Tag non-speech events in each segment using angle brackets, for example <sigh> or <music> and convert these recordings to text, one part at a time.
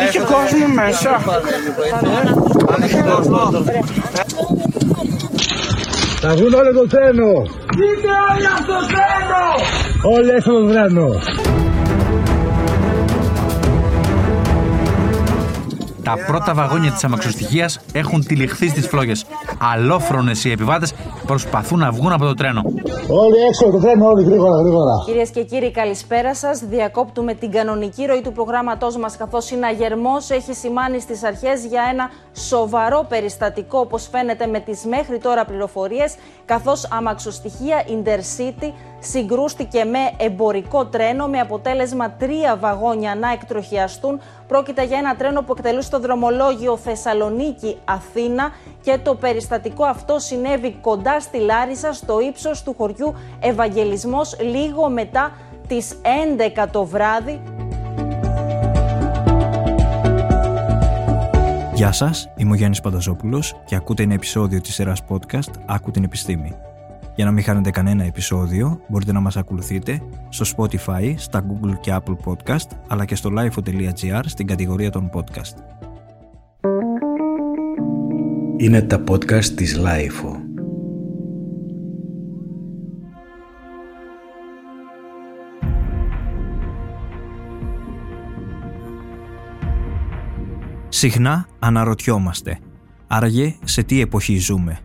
Έχει κόσμο μέσα. Θα βγουν όλο το τρένο. Είτε όλοι στο τρένο. Όλοι στο τρένο. Τα πρώτα βαγόνια της αμαξοστοιχίας έχουν τυλιχθεί στις φλόγες. Αλόφρονες οι επιβάτες προσπαθούν να βγουν από το τρένο. Όλοι έξω το τρένο, όλοι γρήγορα, γρήγορα. Κυρίες και κύριοι, καλησπέρα σας. Διακόπτουμε την κανονική ροή του προγράμματός μας, καθώς είναι αγερμό έχει σημάνει στις αρχές για ένα σοβαρό περιστατικό, όπως φαίνεται με τις μέχρι τώρα πληροφορίες, καθώς αμαξοστοιχεία Intercity συγκρούστηκε με εμπορικό τρένο με αποτέλεσμα τρία βαγόνια να εκτροχιαστούν. Πρόκειται για ένα τρένο που εκτελούσε το δρομολόγιο Θεσσαλονίκη-Αθήνα και το περιστατικό αυτό συνέβη κοντά στη Λάρισα στο ύψος του χωριού Ευαγγελισμός λίγο μετά τις 11 το βράδυ. Γεια σας, είμαι ο Γιάννης Πανταζόπουλος και ακούτε ένα επεισόδιο της σειράς podcast «Άκου την επιστήμη». Για να μην χάνετε κανένα επεισόδιο, μπορείτε να μας ακολουθείτε στο Spotify, στα Google και Apple Podcast, αλλά και στο lifeo.gr στην κατηγορία των podcast. Είναι τα podcast της Lifeo. Συχνά αναρωτιόμαστε, άραγε σε τι εποχή ζούμε;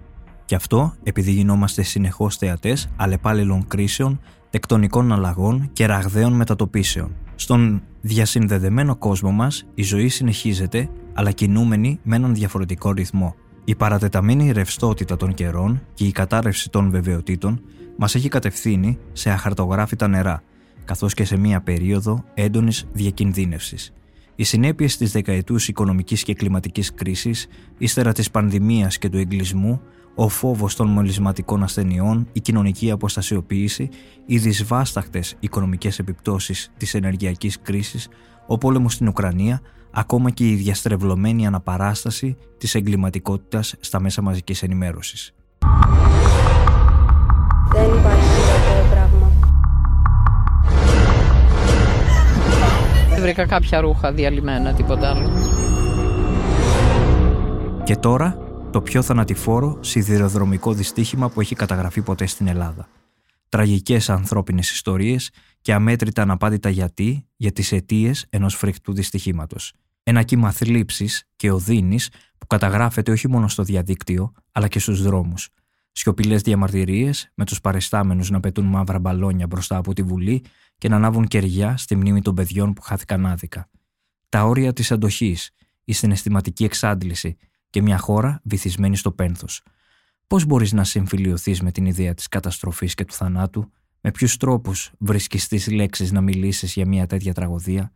Και αυτό επειδή γινόμαστε συνεχώς θεατές αλλεπάλληλων κρίσεων, τεκτονικών αλλαγών και ραγδαίων μετατοπίσεων. Στον διασυνδεδεμένο κόσμο μας η ζωή συνεχίζεται αλλά κινούμενη με έναν διαφορετικό ρυθμό. Η παρατεταμένη ρευστότητα των καιρών και η κατάρρευση των βεβαιοτήτων μας έχει κατευθύνει σε αχαρτογράφητα νερά, καθώς και σε μία περίοδο έντονης διακινδύνευσης. Οι συνέπειες της δεκαετούς οικονομικής και κλιματικής κρίσης, ύστερα της πανδημίας και του εγκλισμού, ο φόβος των μολυσματικών ασθενειών, η κοινωνική αποστασιοποίηση, οι δυσβάσταχτε οικονομικές επιπτώσεις της ενεργειακής κρίσης, ο πόλεμος στην Ουκρανία, ακόμα και η διαστρεβλωμένη αναπαράσταση της εγκληματικότητας στα μέσα μαζικής ενημέρωσης. Δεν υπάρχει χειρότερο πράγμα. Δεν βρήκα κάποια ρούχα διαλυμένα, τίποτα άλλο. Και τώρα το πιο θανατηφόρο σιδηροδρομικό δυστύχημα που έχει καταγραφεί ποτέ στην Ελλάδα. Τραγικές ανθρώπινες ιστορίες και αμέτρητα αναπάντητα γιατί για τις αιτίες ενός φρικτού δυστυχήματος. Ένα κύμα θλίψης και οδύνης που καταγράφεται όχι μόνο στο διαδίκτυο αλλά και στους δρόμους. Σιωπηλές διαμαρτυρίες με τους παριστάμενους να πετούν μαύρα μπαλόνια μπροστά από τη Βουλή και να ανάβουν κεριά στη μνήμη των παιδιών που χάθηκαν άδικα. Τα όρια της αντοχής, η συναισθηματική εξάντληση και μια χώρα βυθισμένη στο πένθος. Πώς μπορείς να συμφιλειωθείς με την ιδέα της καταστροφής και του θανάτου, με ποιους τρόπους βρίσκεις τις λέξεις να μιλήσεις για μια τέτοια τραγωδία;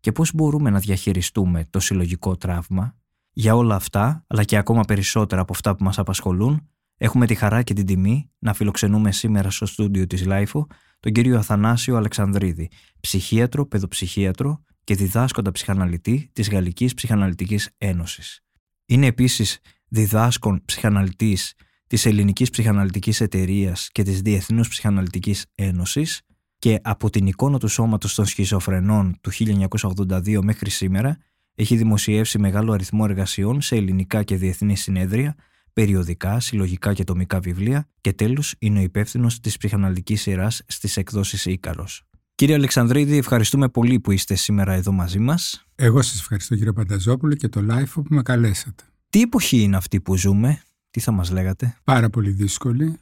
Και πώς μπορούμε να διαχειριστούμε το συλλογικό τραύμα; Για όλα αυτά, αλλά και ακόμα περισσότερα από αυτά που μας απασχολούν, έχουμε τη χαρά και την τιμή να φιλοξενούμε σήμερα στο στούντιο της LiFO τον κύριο Αθανάσιο Αλεξανδρίδη, ψυχίατρο, παιδοψυχίατρο και διδάσκοντα ψυχαναλυτή της Γαλλικής Ψυχαναλυτικής Ένωσης. Είναι επίσης διδάσκων ψυχαναλυτής της Ελληνικής Ψυχαναλυτικής Εταιρείας και της Διεθνούς Ψυχαναλυτικής Ένωσης και από την εικόνα του σώματος των σχιζοφρενών του 1982 μέχρι σήμερα έχει δημοσιεύσει μεγάλο αριθμό εργασιών σε ελληνικά και διεθνή συνέδρια, περιοδικά, συλλογικά και τομικά βιβλία και τέλος είναι ο υπεύθυνος της ψυχαναλυτικής σειράς στις εκδόσεις Ίκαρος. Κύριε Αλεξανδρίδη, ευχαριστούμε πολύ που είστε σήμερα εδώ μαζί μας. Εγώ σας ευχαριστώ κύριε Πανταζόπουλο και το live που με καλέσατε. Τι εποχή είναι αυτή που ζούμε, τι θα μας λέγατε; Πάρα πολύ δύσκολη,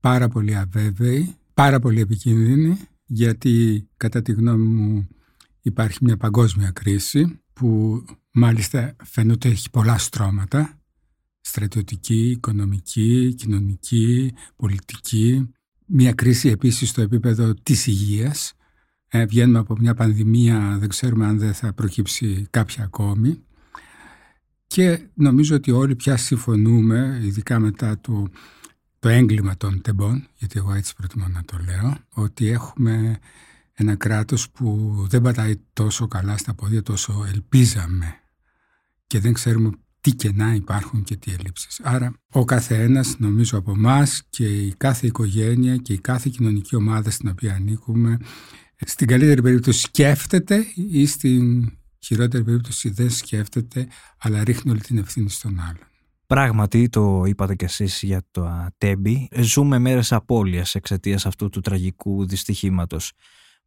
πάρα πολύ αβέβαιη, πάρα πολύ επικίνδυνη, γιατί κατά τη γνώμη μου υπάρχει μια παγκόσμια κρίση που μάλιστα φαίνεται έχει πολλά στρώματα, στρατιωτική, οικονομική, κοινωνική, πολιτική, μια κρίση επίσης στο επίπεδο της υγείας. Ε, βγαίνουμε από μια πανδημία, δεν ξέρουμε αν δεν θα προκύψει κάποια ακόμη. Και νομίζω ότι όλοι πια συμφωνούμε, ειδικά μετά το, το έγκλημα των τεμπών, γιατί εγώ έτσι προτιμώ να το λέω, ότι έχουμε ένα κράτος που δεν πατάει τόσο καλά στα πόδια, τόσο ελπίζαμε και δεν ξέρουμε τι κενά υπάρχουν και τι ελλείψεις. Άρα ο καθένας νομίζω από εμάς και η κάθε οικογένεια και η κάθε κοινωνική ομάδα στην οποία ανήκουμε στην καλύτερη περίπτωση σκέφτεται ή στην χειρότερη περίπτωση δεν σκέφτεται, αλλά ρίχνει όλη την ευθύνη στον άλλον. Πράγματι, το είπατε κι εσείς για το Τέμπι, ζούμε μέρες απώλειας εξαιτίας αυτού του τραγικού δυστυχήματος.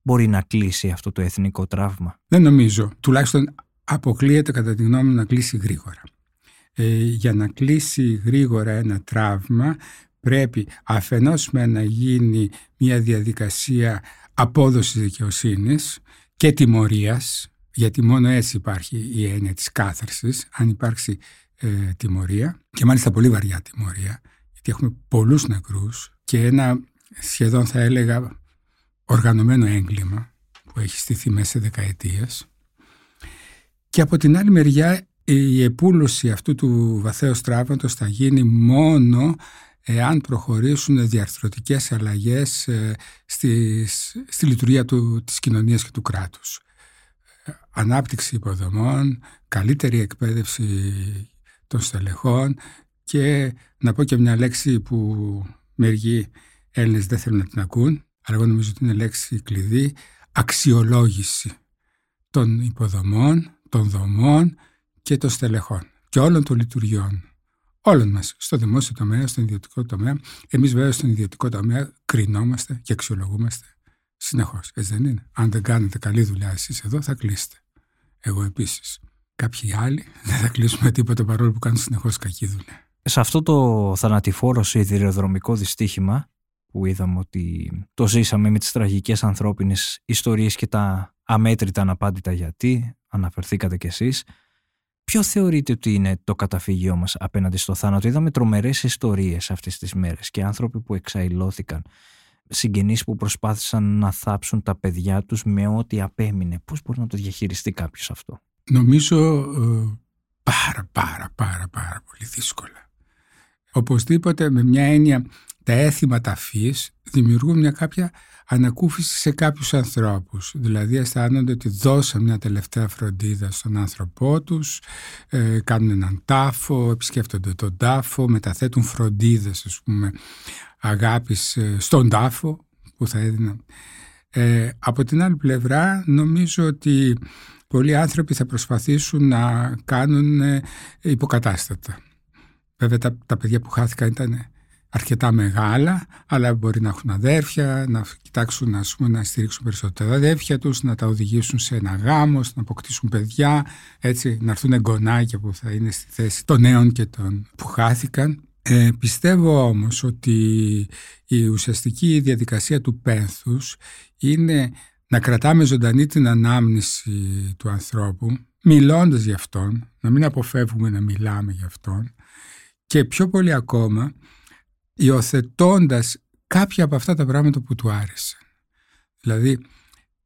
Μπορεί να κλείσει αυτό το εθνικό τραύμα; Δεν νομίζω. Τουλάχιστον αποκλείεται κατά τη γνώμη μου να κλείσει γρήγορα. Ε, για να κλείσει γρήγορα ένα τραύμα πρέπει αφενός με να γίνει μια διαδικασία απόδοσης δικαιοσύνης και τιμωρίας, γιατί μόνο έτσι υπάρχει η έννοια της κάθαρσης, αν υπάρξει ε, τιμωρία και μάλιστα πολύ βαριά τιμωρία, γιατί έχουμε πολλούς νεκρούς και ένα σχεδόν θα έλεγα οργανωμένο έγκλημα που έχει στηθεί μέσα σε δεκαετίες. Και από την άλλη μεριά η επούλωση αυτού του βαθαίου στράβματος θα γίνει μόνο εάν προχωρήσουν διαρθρωτικές αλλαγές ε, στη, στη λειτουργία του, της κοινωνίας και του κράτους. Ανάπτυξη υποδομών, καλύτερη εκπαίδευση των στελεχών και να πω και μια λέξη που μερικοί Έλληνες δεν θέλουν να την ακούν, αλλά εγώ νομίζω ότι είναι λέξη κλειδί, αξιολόγηση των υποδομών, των δομών και των στελεχών και όλων των λειτουργιών. Όλων μας, στο δημόσιο τομέα, στον ιδιωτικό τομέα. Εμείς, βέβαια, στον ιδιωτικό τομέα κρινόμαστε και αξιολογούμαστε συνεχώς. Έτσι δεν είναι; Αν δεν κάνετε καλή δουλειά εσείς εδώ, θα κλείσετε. Εγώ επίσης. Κάποιοι άλλοι <laughs> δεν θα κλείσουμε τίποτα παρόλο που κάνουν συνεχώς κακή δουλειά. Σε αυτό το θανατηφόρο σιδηροδρομικό δυστύχημα που είδαμε ότι το ζήσαμε με τις τραγικές ανθρώπινες ιστορίες και τα αμέτρητα αναπάντητα γιατί, αναφερθήκατε κι εσείς, Ποιο θεωρείτε ότι είναι το καταφύγιό μας απέναντι στο θάνατο; Είδαμε τρομερές ιστορίες αυτές τις μέρες και άνθρωποι που εξαϊλώθηκαν, συγγενείς που προσπάθησαν να θάψουν τα παιδιά τους με ό,τι απέμεινε. Πώς μπορεί να το διαχειριστεί κάποιος αυτό; Νομίζω ε, πάρα πάρα πάρα πάρα πολύ δύσκολα. Οπωσδήποτε με μια έννοια τα έθιμα ταφής δημιουργούν μια κάποια ανακούφιση σε κάποιους ανθρώπους. Δηλαδή αισθάνονται ότι δώσαν μια τελευταία φροντίδα στον άνθρωπό τους, ε, κάνουν έναν τάφο, επισκέφτονται τον τάφο, μεταθέτουν φροντίδες ας πούμε, αγάπης ε, στον τάφο που θα έδιναν. Ε, από την άλλη πλευρά νομίζω ότι πολλοί άνθρωποι θα προσπαθήσουν να κάνουν ε, υποκατάστατα. Βέβαια τα, τα παιδιά που χάθηκαν ήταν αρκετά μεγάλα, αλλά μπορεί να έχουν αδέρφια, να κοιτάξουν ας πούμε, να στηρίξουν περισσότερα αδέρφια τους, να τα οδηγήσουν σε ένα γάμο, να αποκτήσουν παιδιά, έτσι, να έρθουν εγγονάκια που θα είναι στη θέση των νέων και των που χάθηκαν. Ε, πιστεύω όμως ότι η ουσιαστική διαδικασία του πένθους είναι να κρατάμε ζωντανή την ανάμνηση του ανθρώπου, μιλώντας για αυτόν, να μην αποφεύγουμε να μιλάμε για αυτόν και πιο πολύ ακόμα υιοθετώντας κάποια από αυτά τα πράγματα που του άρεσαν. Δηλαδή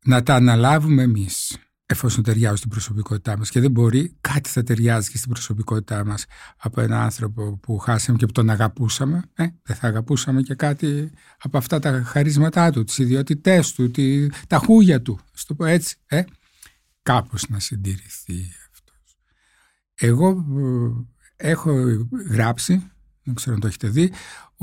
να τα αναλάβουμε εμείς εφόσον ταιριάζουν στην προσωπικότητά μας και δεν μπορεί κάτι θα ταιριάζει και στην προσωπικότητά μας από έναν άνθρωπο που χάσαμε και που τον αγαπούσαμε ε, δεν θα αγαπούσαμε και κάτι από αυτά τα χαρίσματά του, τις ιδιότητές του, τη, τα χούγια του, στο πω έτσι ε, κάπως να συντηρηθεί αυτός. Εγώ ε, έχω γράψει δεν ξέρω αν το έχετε δει,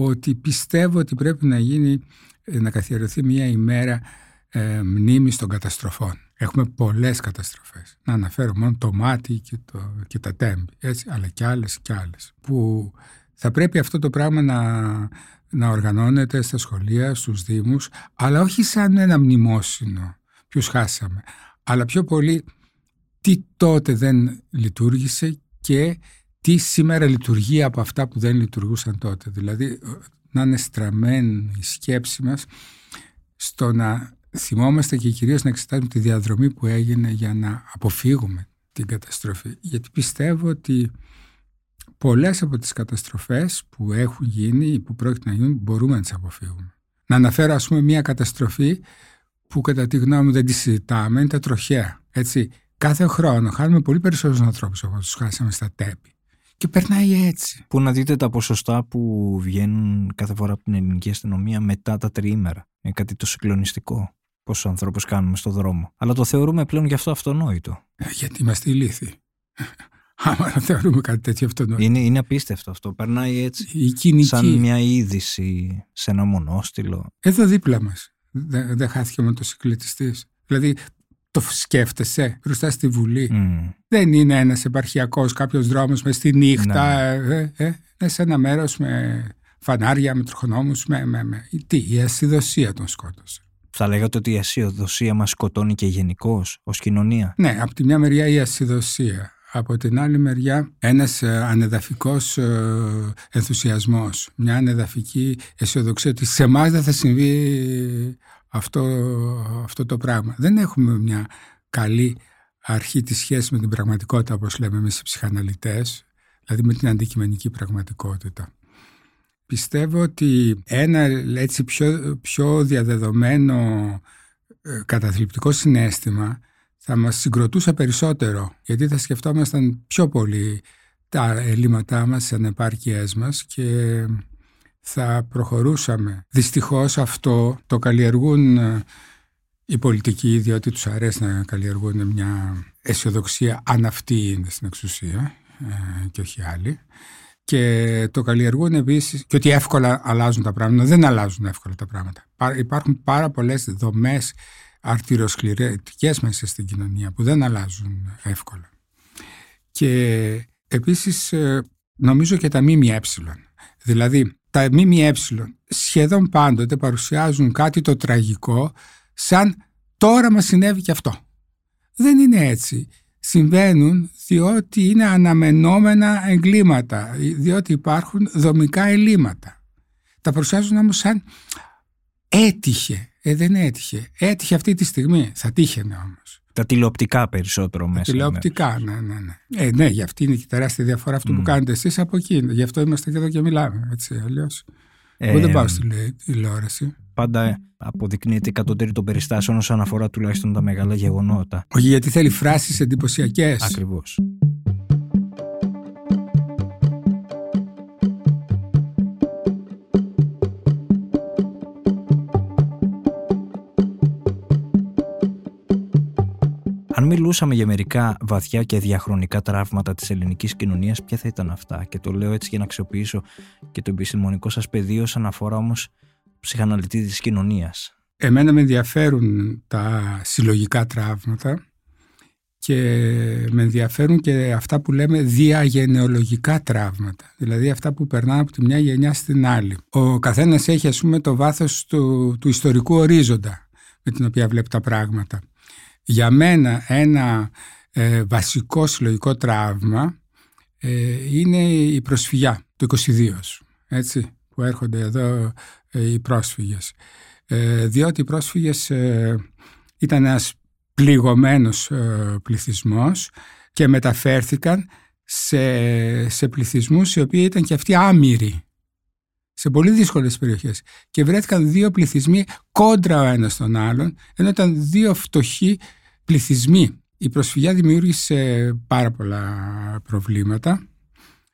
ότι πιστεύω ότι πρέπει να γίνει, ε, να καθιερωθεί μια ημέρα ε, μνήμης των καταστροφών. Έχουμε πολλές καταστροφές. Να αναφέρω μόνο το μάτι και, το, και τα τέμπη, έτσι, αλλά και άλλες και άλλες. Που θα πρέπει αυτό το πράγμα να, να οργανώνεται στα σχολεία, στους δήμους, αλλά όχι σαν ένα μνημόσυνο, ποιους χάσαμε, αλλά πιο πολύ τι τότε δεν λειτουργήσε και τι σήμερα λειτουργεί από αυτά που δεν λειτουργούσαν τότε. Δηλαδή να είναι στραμμένη η σκέψη μας στο να θυμόμαστε και κυρίως να εξετάζουμε τη διαδρομή που έγινε για να αποφύγουμε την καταστροφή. Γιατί πιστεύω ότι πολλές από τις καταστροφές που έχουν γίνει ή που πρόκειται να γίνουν μπορούμε να τις αποφύγουμε. Να αναφέρω ας πούμε μια καταστροφή που κατά τη γνώμη μου δεν τη συζητάμε, είναι τα τροχαία. Έτσι, κάθε χρόνο χάνουμε πολύ περισσότερους ανθρώπους από τους χάσαμε στα τέπη. Και περνάει έτσι. Πού να δείτε τα ποσοστά που βγαίνουν κάθε φορά από την ελληνική αστυνομία μετά τα τριήμερα. Είναι κάτι το συγκλονιστικό. Πόσους ανθρώπους κάνουμε στο δρόμο. Αλλά το θεωρούμε πλέον γι' αυτό αυτονόητο. Ε, γιατί είμαστε ηλίθιοι. <laughs> Άμα να θεωρούμε κάτι τέτοιο αυτονόητο. Είναι, είναι απίστευτο αυτό. Περνάει έτσι. Η κοινική. Σαν μια είδηση σε ένα μονόστιλο. Εδώ δίπλα μας. Δεν, δεν χάθηκε ο μοτοσυκλετιστής. Δηλαδή το σκέφτεσαι μπροστά στη Βουλή. Μμ. Δεν είναι ένας επαρχιακός κάποιος δρόμος μες στη νύχτα. Ναι. Ε, ε, είναι σε ένα μέρος με φανάρια, με τροχονόμους, με, με, με. Τι, η ασυδοσία τον σκότωσε. Θα λέγατε ότι η αισιοδοσία μας σκοτώνει και γενικώς ως κοινωνία; Ναι, από τη μια μεριά η ασυδοσία. Από την άλλη μεριά ένας ε, ανεδαφικός ε, ενθουσιασμός. Μια ανεδαφική αισιοδοξία ότι σε εμάς δεν θα συμβεί αυτό, αυτό το πράγμα. Δεν έχουμε μια καλή αρχή της σχέσης με την πραγματικότητα όπως λέμε εμείς οι ψυχαναλυτές, δηλαδή με την αντικειμενική πραγματικότητα. Πιστεύω ότι ένα έτσι πιο, πιο διαδεδομένο ε, καταθλιπτικό συνέστημα θα μας συγκροτούσε περισσότερο γιατί θα σκεφτόμασταν πιο πολύ τα ελλείμματά μας, τις ανεπάρκειές μας και θα προχωρούσαμε. Δυστυχώς αυτό το καλλιεργούν ε, οι πολιτικοί διότι τους αρέσει να καλλιεργούν μια αισιοδοξία αν αυτοί είναι στην εξουσία ε, και όχι άλλοι και το καλλιεργούν επίσης και ότι εύκολα αλλάζουν τα πράγματα. Δεν αλλάζουν εύκολα τα πράγματα. Πά- Υπάρχουν πάρα πολλές δομές αρτηροσκληρετικές μέσα στην κοινωνία που δεν αλλάζουν εύκολα. Και επίσης ε, νομίζω και τα ΜΜΕ. Δηλαδή τα ΜΜΕ σχεδόν πάντοτε παρουσιάζουν κάτι το τραγικό σαν τώρα μας συνέβη και αυτό. Δεν είναι έτσι. Συμβαίνουν διότι είναι αναμενόμενα εγκλήματα, διότι υπάρχουν δομικά ελλείμματα. Τα παρουσιάζουν όμως σαν έτυχε. Ε, δεν έτυχε. Έτυχε αυτή τη στιγμή. Θα τύχαινε όμως. Τα τηλεοπτικά περισσότερο μέσα. Τηλεοπτικά, ναι, ναι, ναι. Ε, ναι, γι' αυτή είναι και τεράστια διαφορά αυτό που κάνετε εσείς από εκεί. Γι' αυτό είμαστε και εδώ και μιλάμε. Έτσι, αλλιώς. Εγώ δεν Ε, πάω στη λε- τηλεόραση. Πάντα αποδεικνύεται εκατοτέρη των περιστάσεων όσον αφορά τουλάχιστον τα μεγάλα γεγονότα. Όχι γιατί θέλει φράσεις εντυπωσιακές. Ακριβώς. Αν μιλούσαμε για μερικά βαθιά και διαχρονικά τραύματα της ελληνικής κοινωνίας, ποια θα ήταν αυτά; Και το λέω έτσι για να αξιοποιήσω και το επιστημονικό σας πεδίο σαν αφορά όμως ψυχαναλυτή της κοινωνίας. Εμένα με ενδιαφέρουν τα συλλογικά τραύματα και με ενδιαφέρουν και αυτά που λέμε διαγενεολογικά τραύματα. Δηλαδή αυτά που περνάνε από τη μια γενιά στην άλλη. Ο καθένας έχει ας πούμε το βάθος του, του ιστορικού ορίζοντα με την οποία βλέπει τα πράγματα. Για μένα ένα ε, βασικό συλλογικό τραύμα ε, είναι η προσφυγιά του 22, έτσι, που έρχονται εδώ ε, οι πρόσφυγες. Ε, διότι οι πρόσφυγες ε, ήταν ένας πληγωμένος ε, πληθυσμός και μεταφέρθηκαν σε, σε πληθυσμούς οι οποίοι ήταν και αυτοί άμυροι σε πολύ δύσκολες περιοχές και βρέθηκαν δύο πληθυσμοί κόντρα ο ένας τον άλλον ενώ ήταν δύο φτωχοί πληθυσμοί. Η προσφυγιά δημιούργησε πάρα πολλά προβλήματα.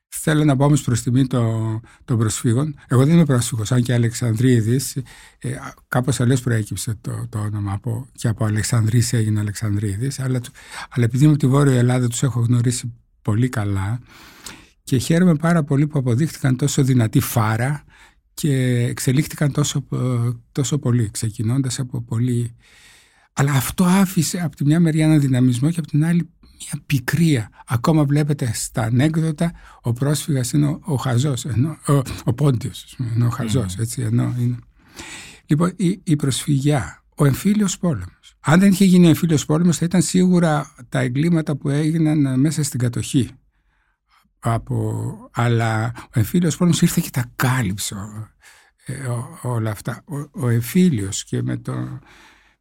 Θέλω να πω όμως προς τιμή των το προσφύγων. Εγώ δεν είμαι πρόσφυγος, αν και Αλεξανδρίδης. Ε, κάπως αλλιώς προέκυψε το, το όνομα από, και από Αλεξανδρής έγινε Αλεξανδρίδης. Αλλά, αλλά επειδή είμαι από τη Βόρεια Ελλάδα τους έχω γνωρίσει πολύ καλά και χαίρομαι πάρα πολύ που αποδείχτηκαν τόσο δυνατή φάρα και εξελίχθηκαν τόσο, τόσο πολύ, ξεκινώντας από πολύ... Αλλά αυτό άφησε από τη μια μεριά ένα δυναμισμό και από την άλλη μια πικρία. Ακόμα βλέπετε στα ανέκδοτα ο πρόσφυγας είναι ο, ο χαζός, ενώ, ο, ο πόντιος, είναι ο χαζός, Mm. έτσι, ενώ είναι... Λοιπόν, η, η προσφυγιά, ο εμφύλιος πόλεμος. Αν δεν είχε γίνει ο εμφύλιος πόλεμος θα ήταν σίγουρα τα εγκλήματα που έγιναν μέσα στην κατοχή. Από, αλλά ο εμφύλιος πόλεμος ήρθε και τα κάλυψε ε, ό, όλα αυτά. Ο, ο εμφύλιος και με, το,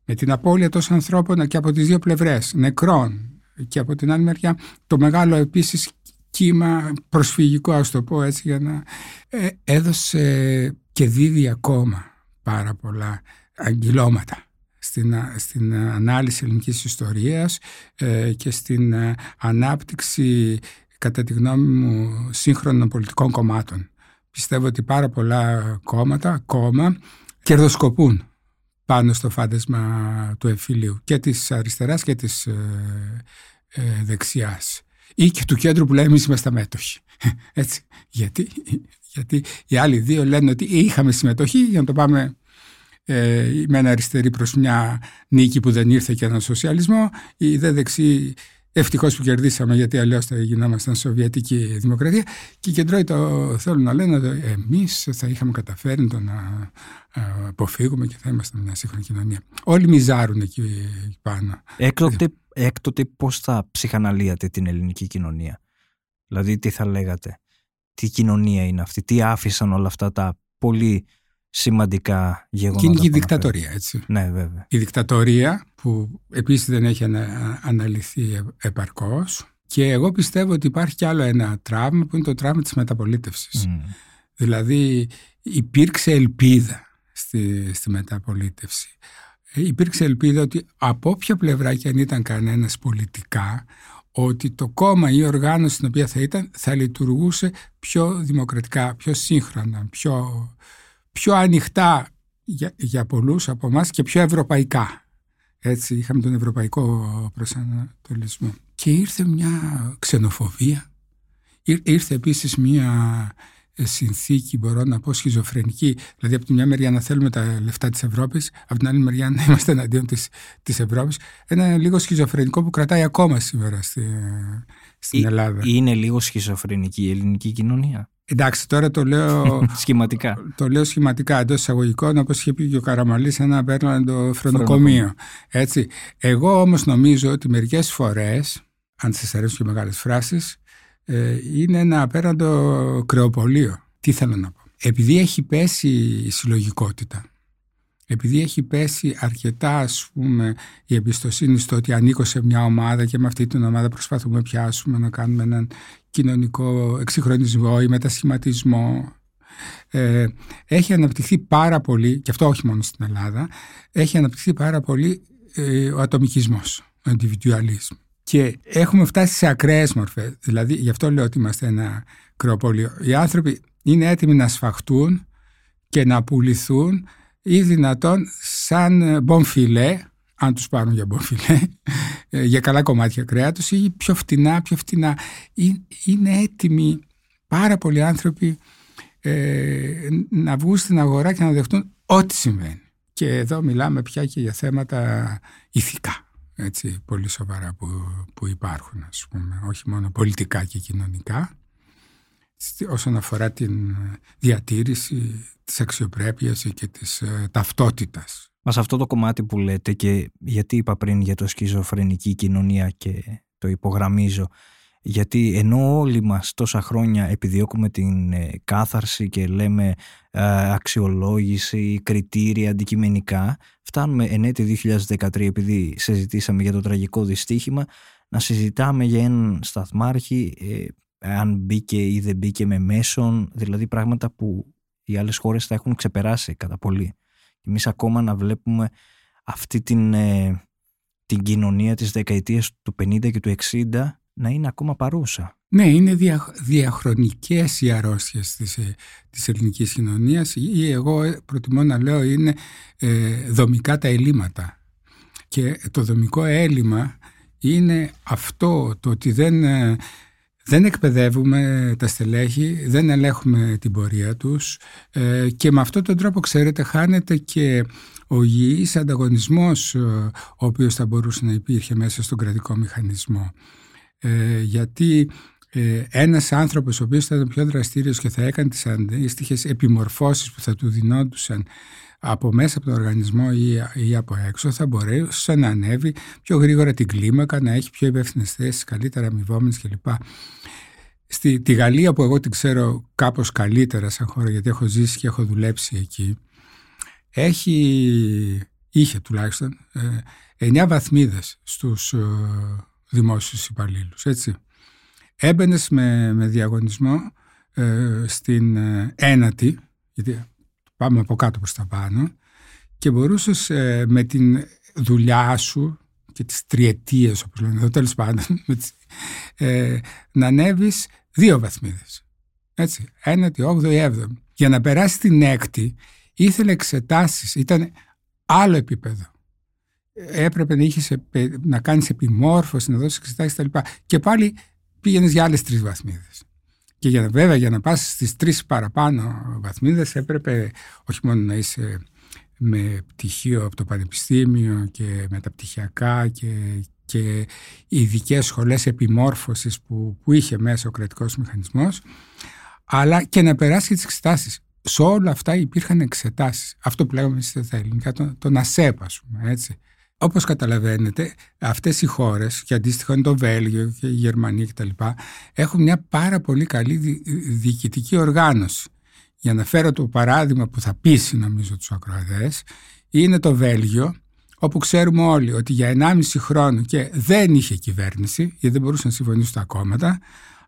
με την απώλεια τόσων ανθρώπων και από τις δύο πλευρές, νεκρών και από την άλλη μεριά το μεγάλο επίσης κύμα προσφυγικό ας το πω έτσι για να ε, έδωσε και δίδει ακόμα πάρα πολλά αγγυλώματα στην, στην ανάλυση ελληνικής ιστορίας ε, και στην ε, ανάπτυξη κατά τη γνώμη μου σύγχρονων πολιτικών κομμάτων. Πιστεύω ότι πάρα πολλά κόμματα ακόμα κερδοσκοπούν πάνω στο φάντασμα του εμφυλίου και της αριστεράς και της ε, ε, δεξιάς ή και του κέντρου που λέμε εμείς είμαστε μέτοχοι. <laughs> Έτσι. Γιατί, γιατί οι άλλοι δύο λένε ότι είχαμε συμμετοχή για να το πάμε ε, η μεν αριστερή προς μια νίκη που δεν ήρθε και έναν σοσιαλισμό, η δε δεξί ευτυχώς που κερδίσαμε γιατί αλλιώς θα γινόμασταν Σοβιετική Δημοκρατία και οι κεντρώοι το θέλουν να λένε ότι εμείς θα είχαμε καταφέρει το να ε, αποφύγουμε και θα είμαστε μια σύγχρονη κοινωνία. Όλοι μιζάρουν εκεί πάνω. Έκτοτε, έκτοτε πώς θα ψυχαναλύατε την ελληνική κοινωνία; Δηλαδή τι θα λέγατε; Τι κοινωνία είναι αυτή; Τι άφησαν όλα αυτά τα πολύ σημαντικά γεγονότα. Και είναι και η δικτατορία, έτσι. Ναι, βέβαια. Η δικτατορία που επίσης δεν έχει ανα, αναλυθεί επαρκώς και εγώ πιστεύω ότι υπάρχει κι άλλο ένα τραύμα που είναι το τραύμα της μεταπολίτευσης. Mm. Δηλαδή υπήρξε ελπίδα στη, στη μεταπολίτευση. Ε, υπήρξε ελπίδα ότι από όποια πλευρά και αν ήταν κανένας πολιτικά ότι το κόμμα ή η οργάνωση στην οποία θα ήταν θα λειτουργούσε πιο δημοκρατικά, πιο σύγχρονα, πιο, πιο ανοιχτά για, για πολλούς από εμάς και πιο ευρωπαϊκά. Έτσι είχαμε τον ευρωπαϊκό προσανατολισμό. Και ήρθε μια ξενοφοβία, ήρθε επίσης μια συνθήκη, μπορώ να πω, σχιζοφρενική. Δηλαδή, από τη μια μεριά να θέλουμε τα λεφτά της Ευρώπης, από την άλλη μεριά να είμαστε εναντίον της της Ευρώπης. Ένα λίγο σχιζοφρενικό που κρατάει ακόμα σήμερα στη, στην Ελλάδα. Είναι λίγο σχιζοφρενική η ελληνική κοινωνία; Εντάξει, τώρα το λέω. <laughs> σχηματικά. Το λέω σχηματικά εντός εισαγωγικών, όπως είχε πει και ο Καραμαλής, ένα το φρονοκομείο. Έτσι. Εγώ όμως νομίζω ότι μερικές φορές, αν σας αρέσουν και μεγάλες φράσεις, ε, είναι ένα απέραντο κρεοπολείο. Τι θέλω να πω. Επειδή έχει πέσει η συλλογικότητα, επειδή έχει πέσει αρκετά ας πούμε η εμπιστοσύνη στο ότι ανήκω σε μια ομάδα και με αυτή την ομάδα προσπαθούμε να πιάσουμε να κάνουμε έναν κοινωνικό εξυγχρονισμό ή μετασχηματισμό ε, έχει αναπτυχθεί πάρα πολύ και αυτό όχι μόνο στην Ελλάδα έχει αναπτυχθεί πάρα πολύ ε, ο ατομικισμός, ο individualism και έχουμε φτάσει σε ακραίες μορφές. Δηλαδή, γι' αυτό λέω ότι είμαστε ένα κρεοπόλιο. Οι άνθρωποι είναι έτοιμοι να σφαχτούν και να πουληθούν ή δυνατόν σαν μπομφιλέ, αν τους πάρουν για μπομφιλέ, ε, για καλά κομμάτια κρέατος ή πιο φτηνά, πιο φτηνά. Είναι έτοιμοι πάρα πολλοί άνθρωποι ε, να βγουν στην αγορά και να δεχτούν ό,τι συμβαίνει. Και εδώ μιλάμε πια και για θέματα ηθικά έτσι, πολύ σοβαρά που, που υπάρχουν, ας πούμε, όχι μόνο πολιτικά και κοινωνικά, όσον αφορά την διατήρηση της αξιοπρέπειας και της ε, ταυτότητας. Μα σε αυτό το κομμάτι που λέτε και γιατί είπα πριν για το σκιζοφρενική κοινωνία και το υπογραμμίζω γιατί ενώ όλοι μας τόσα χρόνια επιδιώκουμε την ε, κάθαρση και λέμε ε, αξιολόγηση, κριτήρια, αντικειμενικά, φτάνουμε εν έτη 2013 επειδή συζητήσαμε για το τραγικό δυστύχημα να συζητάμε για έναν σταθμάρχη ε, αν μπήκε ή δεν μπήκε με μέσον, δηλαδή πράγματα που οι άλλες χώρες θα έχουν ξεπεράσει κατά πολύ. Εμείς ακόμα να βλέπουμε αυτή την, την κοινωνία της δεκαετίας του 50 και του 60 να είναι ακόμα παρούσα. Ναι, είναι δια, διαχρονικές οι αρρώστιες της, ε, της ελληνικής κοινωνίας ή εγώ ε, προτιμώ να λέω είναι ε, δομικά τα ελλείμματα. Και το δομικό έλλειμμα είναι αυτό το ότι δεν, ε, δεν εκπαιδεύουμε τα στελέχη, δεν ελέγχουμε την πορεία τους και με αυτόν τον τρόπο ξέρετε χάνεται και ο υγιής ανταγωνισμός ο οποίος θα μπορούσε να υπήρχε μέσα στον κρατικό μηχανισμό. Ε, γιατί ε, ένας άνθρωπος ο οποίος θα ήταν πιο δραστήριος και θα έκανε τις αντίστοιχες επιμορφώσεις που θα του δινόντουσαν από μέσα από τον οργανισμό ή, ή από έξω θα μπορέσει να ανέβει πιο γρήγορα την κλίμακα, να έχει πιο υπεύθυνες θέσεις, καλύτερα αμοιβόμενες κλπ. Στη τη Γαλλία που εγώ την ξέρω κάπως καλύτερα σαν χώρα γιατί έχω ζήσει και έχω δουλέψει εκεί έχει, είχε τουλάχιστον ε, 9 βαθμίδες στους ε, δημόσιους υπαλλήλους, έτσι. Έμπαινες με, με διαγωνισμό ε, στην ε, ένατη, γιατί πάμε από κάτω προς τα πάνω, και μπορούσες ε, με την δουλειά σου και τις τριετίες, όπως λένε εδώ, τέλος πάντων, <laughs> ε, να ανέβεις δύο βαθμίδες. Έτσι, ένατη, όγδοη, έβδομη. Για να περάσει την έκτη, ήθελε εξετάσεις, ήταν άλλο επίπεδο έπρεπε να, είχες, να κάνεις επιμόρφωση, να δώσεις εξετάσεις κτλ. Και πάλι πήγαινες για άλλες τρεις βαθμίδες. Και για, βέβαια για να πας στις τρεις παραπάνω βαθμίδες έπρεπε όχι μόνο να είσαι με πτυχίο από το πανεπιστήμιο και μεταπτυχιακά και, και ειδικές σχολές επιμόρφωσης που, που είχε μέσα ο κρατικός μηχανισμός αλλά και να περάσει και τις εξετάσεις. Σε όλα αυτά υπήρχαν εξετάσεις. Αυτό που λέγαμε στα ελληνικά, τον, τον ΑΣΕΠ, ας πούμε, έτσι. Όπως καταλαβαίνετε, αυτές οι χώρες, και αντίστοιχα είναι το Βέλγιο και η Γερμανία κτλ, έχουν μια πάρα πολύ καλή διοικητική οργάνωση. Για να φέρω το παράδειγμα που θα πείσει νομίζω τους ακροατές, είναι το Βέλγιο, όπου ξέρουμε όλοι ότι για 1,5 χρόνο και δεν είχε κυβέρνηση, γιατί δεν μπορούσαν να συμφωνήσουν τα κόμματα,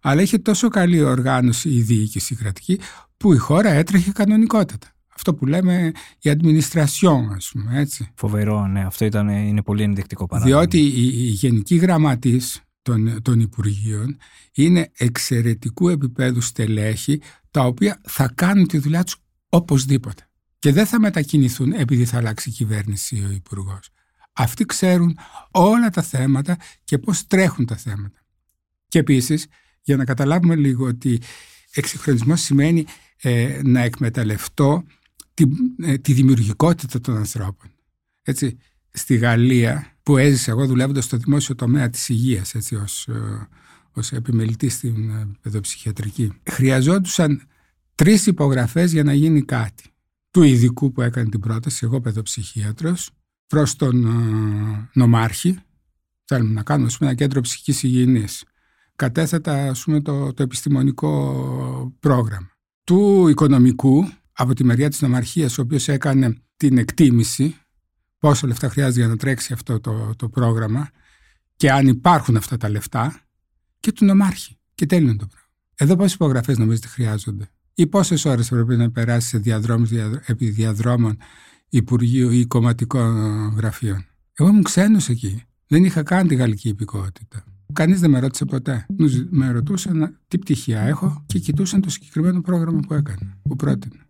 αλλά είχε τόσο καλή οργάνωση η διοίκηση κρατική, που η χώρα έτρεχε κανονικότατα. Αυτό που λέμε η administration, ας πούμε, έτσι. Φοβερό, ναι. Αυτό ήταν, είναι πολύ ενδεικτικό παράδειγμα. Διότι η, η γενική γραμματής των, των Υπουργείων είναι εξαιρετικού επίπεδου στελέχη τα οποία θα κάνουν τη δουλειά τους οπωσδήποτε. Και δεν θα μετακινηθούν επειδή θα αλλάξει η κυβέρνηση ο υπουργός. Αυτοί ξέρουν όλα τα θέματα και πώς τρέχουν τα θέματα. Και επίσης, για να καταλάβουμε λίγο ότι εξυγχρονισμός σημαίνει ε, να εκμεταλλευτώ τη, ε, τη δημιουργικότητα των ανθρώπων. Έτσι, στη Γαλλία που έζησα εγώ δουλεύοντας στο δημόσιο τομέα της υγείας έτσι, ως, ε, ως επιμελητής στην ε, παιδοψυχιατρική χρειαζόντουσαν τρεις υπογραφές για να γίνει κάτι. Του ειδικού που έκανε την πρόταση εγώ παιδοψυχίατρος προς τον ε, νομάρχη θέλουμε να κάνουμε πούμε, ένα κέντρο ψυχικής υγιεινής. Κατέθετα ας πούμε, το, το επιστημονικό πρόγραμμα. Του οικονομικού από τη μεριά της νομαρχίας ο οποίος έκανε την εκτίμηση πόσο λεφτά χρειάζεται για να τρέξει αυτό το, το πρόγραμμα και αν υπάρχουν αυτά τα λεφτά και του νομάρχη. Και τέλειωνε το πράγμα. Εδώ πόσες υπογραφές νομίζετε χρειάζονται ή πόσες ώρες πρέπει να περάσει σε διαδρόμους επί διαδρόμων Υπουργείου ή κομματικών γραφείων. Εγώ ήμουν ξένος εκεί. Δεν είχα καν τη γαλλική υπηκότητα. Κανείς δεν με ρώτησε ποτέ. Με ρωτούσαν τι πτυχία έχω και κοιτούσαν το συγκεκριμένο πρόγραμμα που έκανε, που πρότεινε.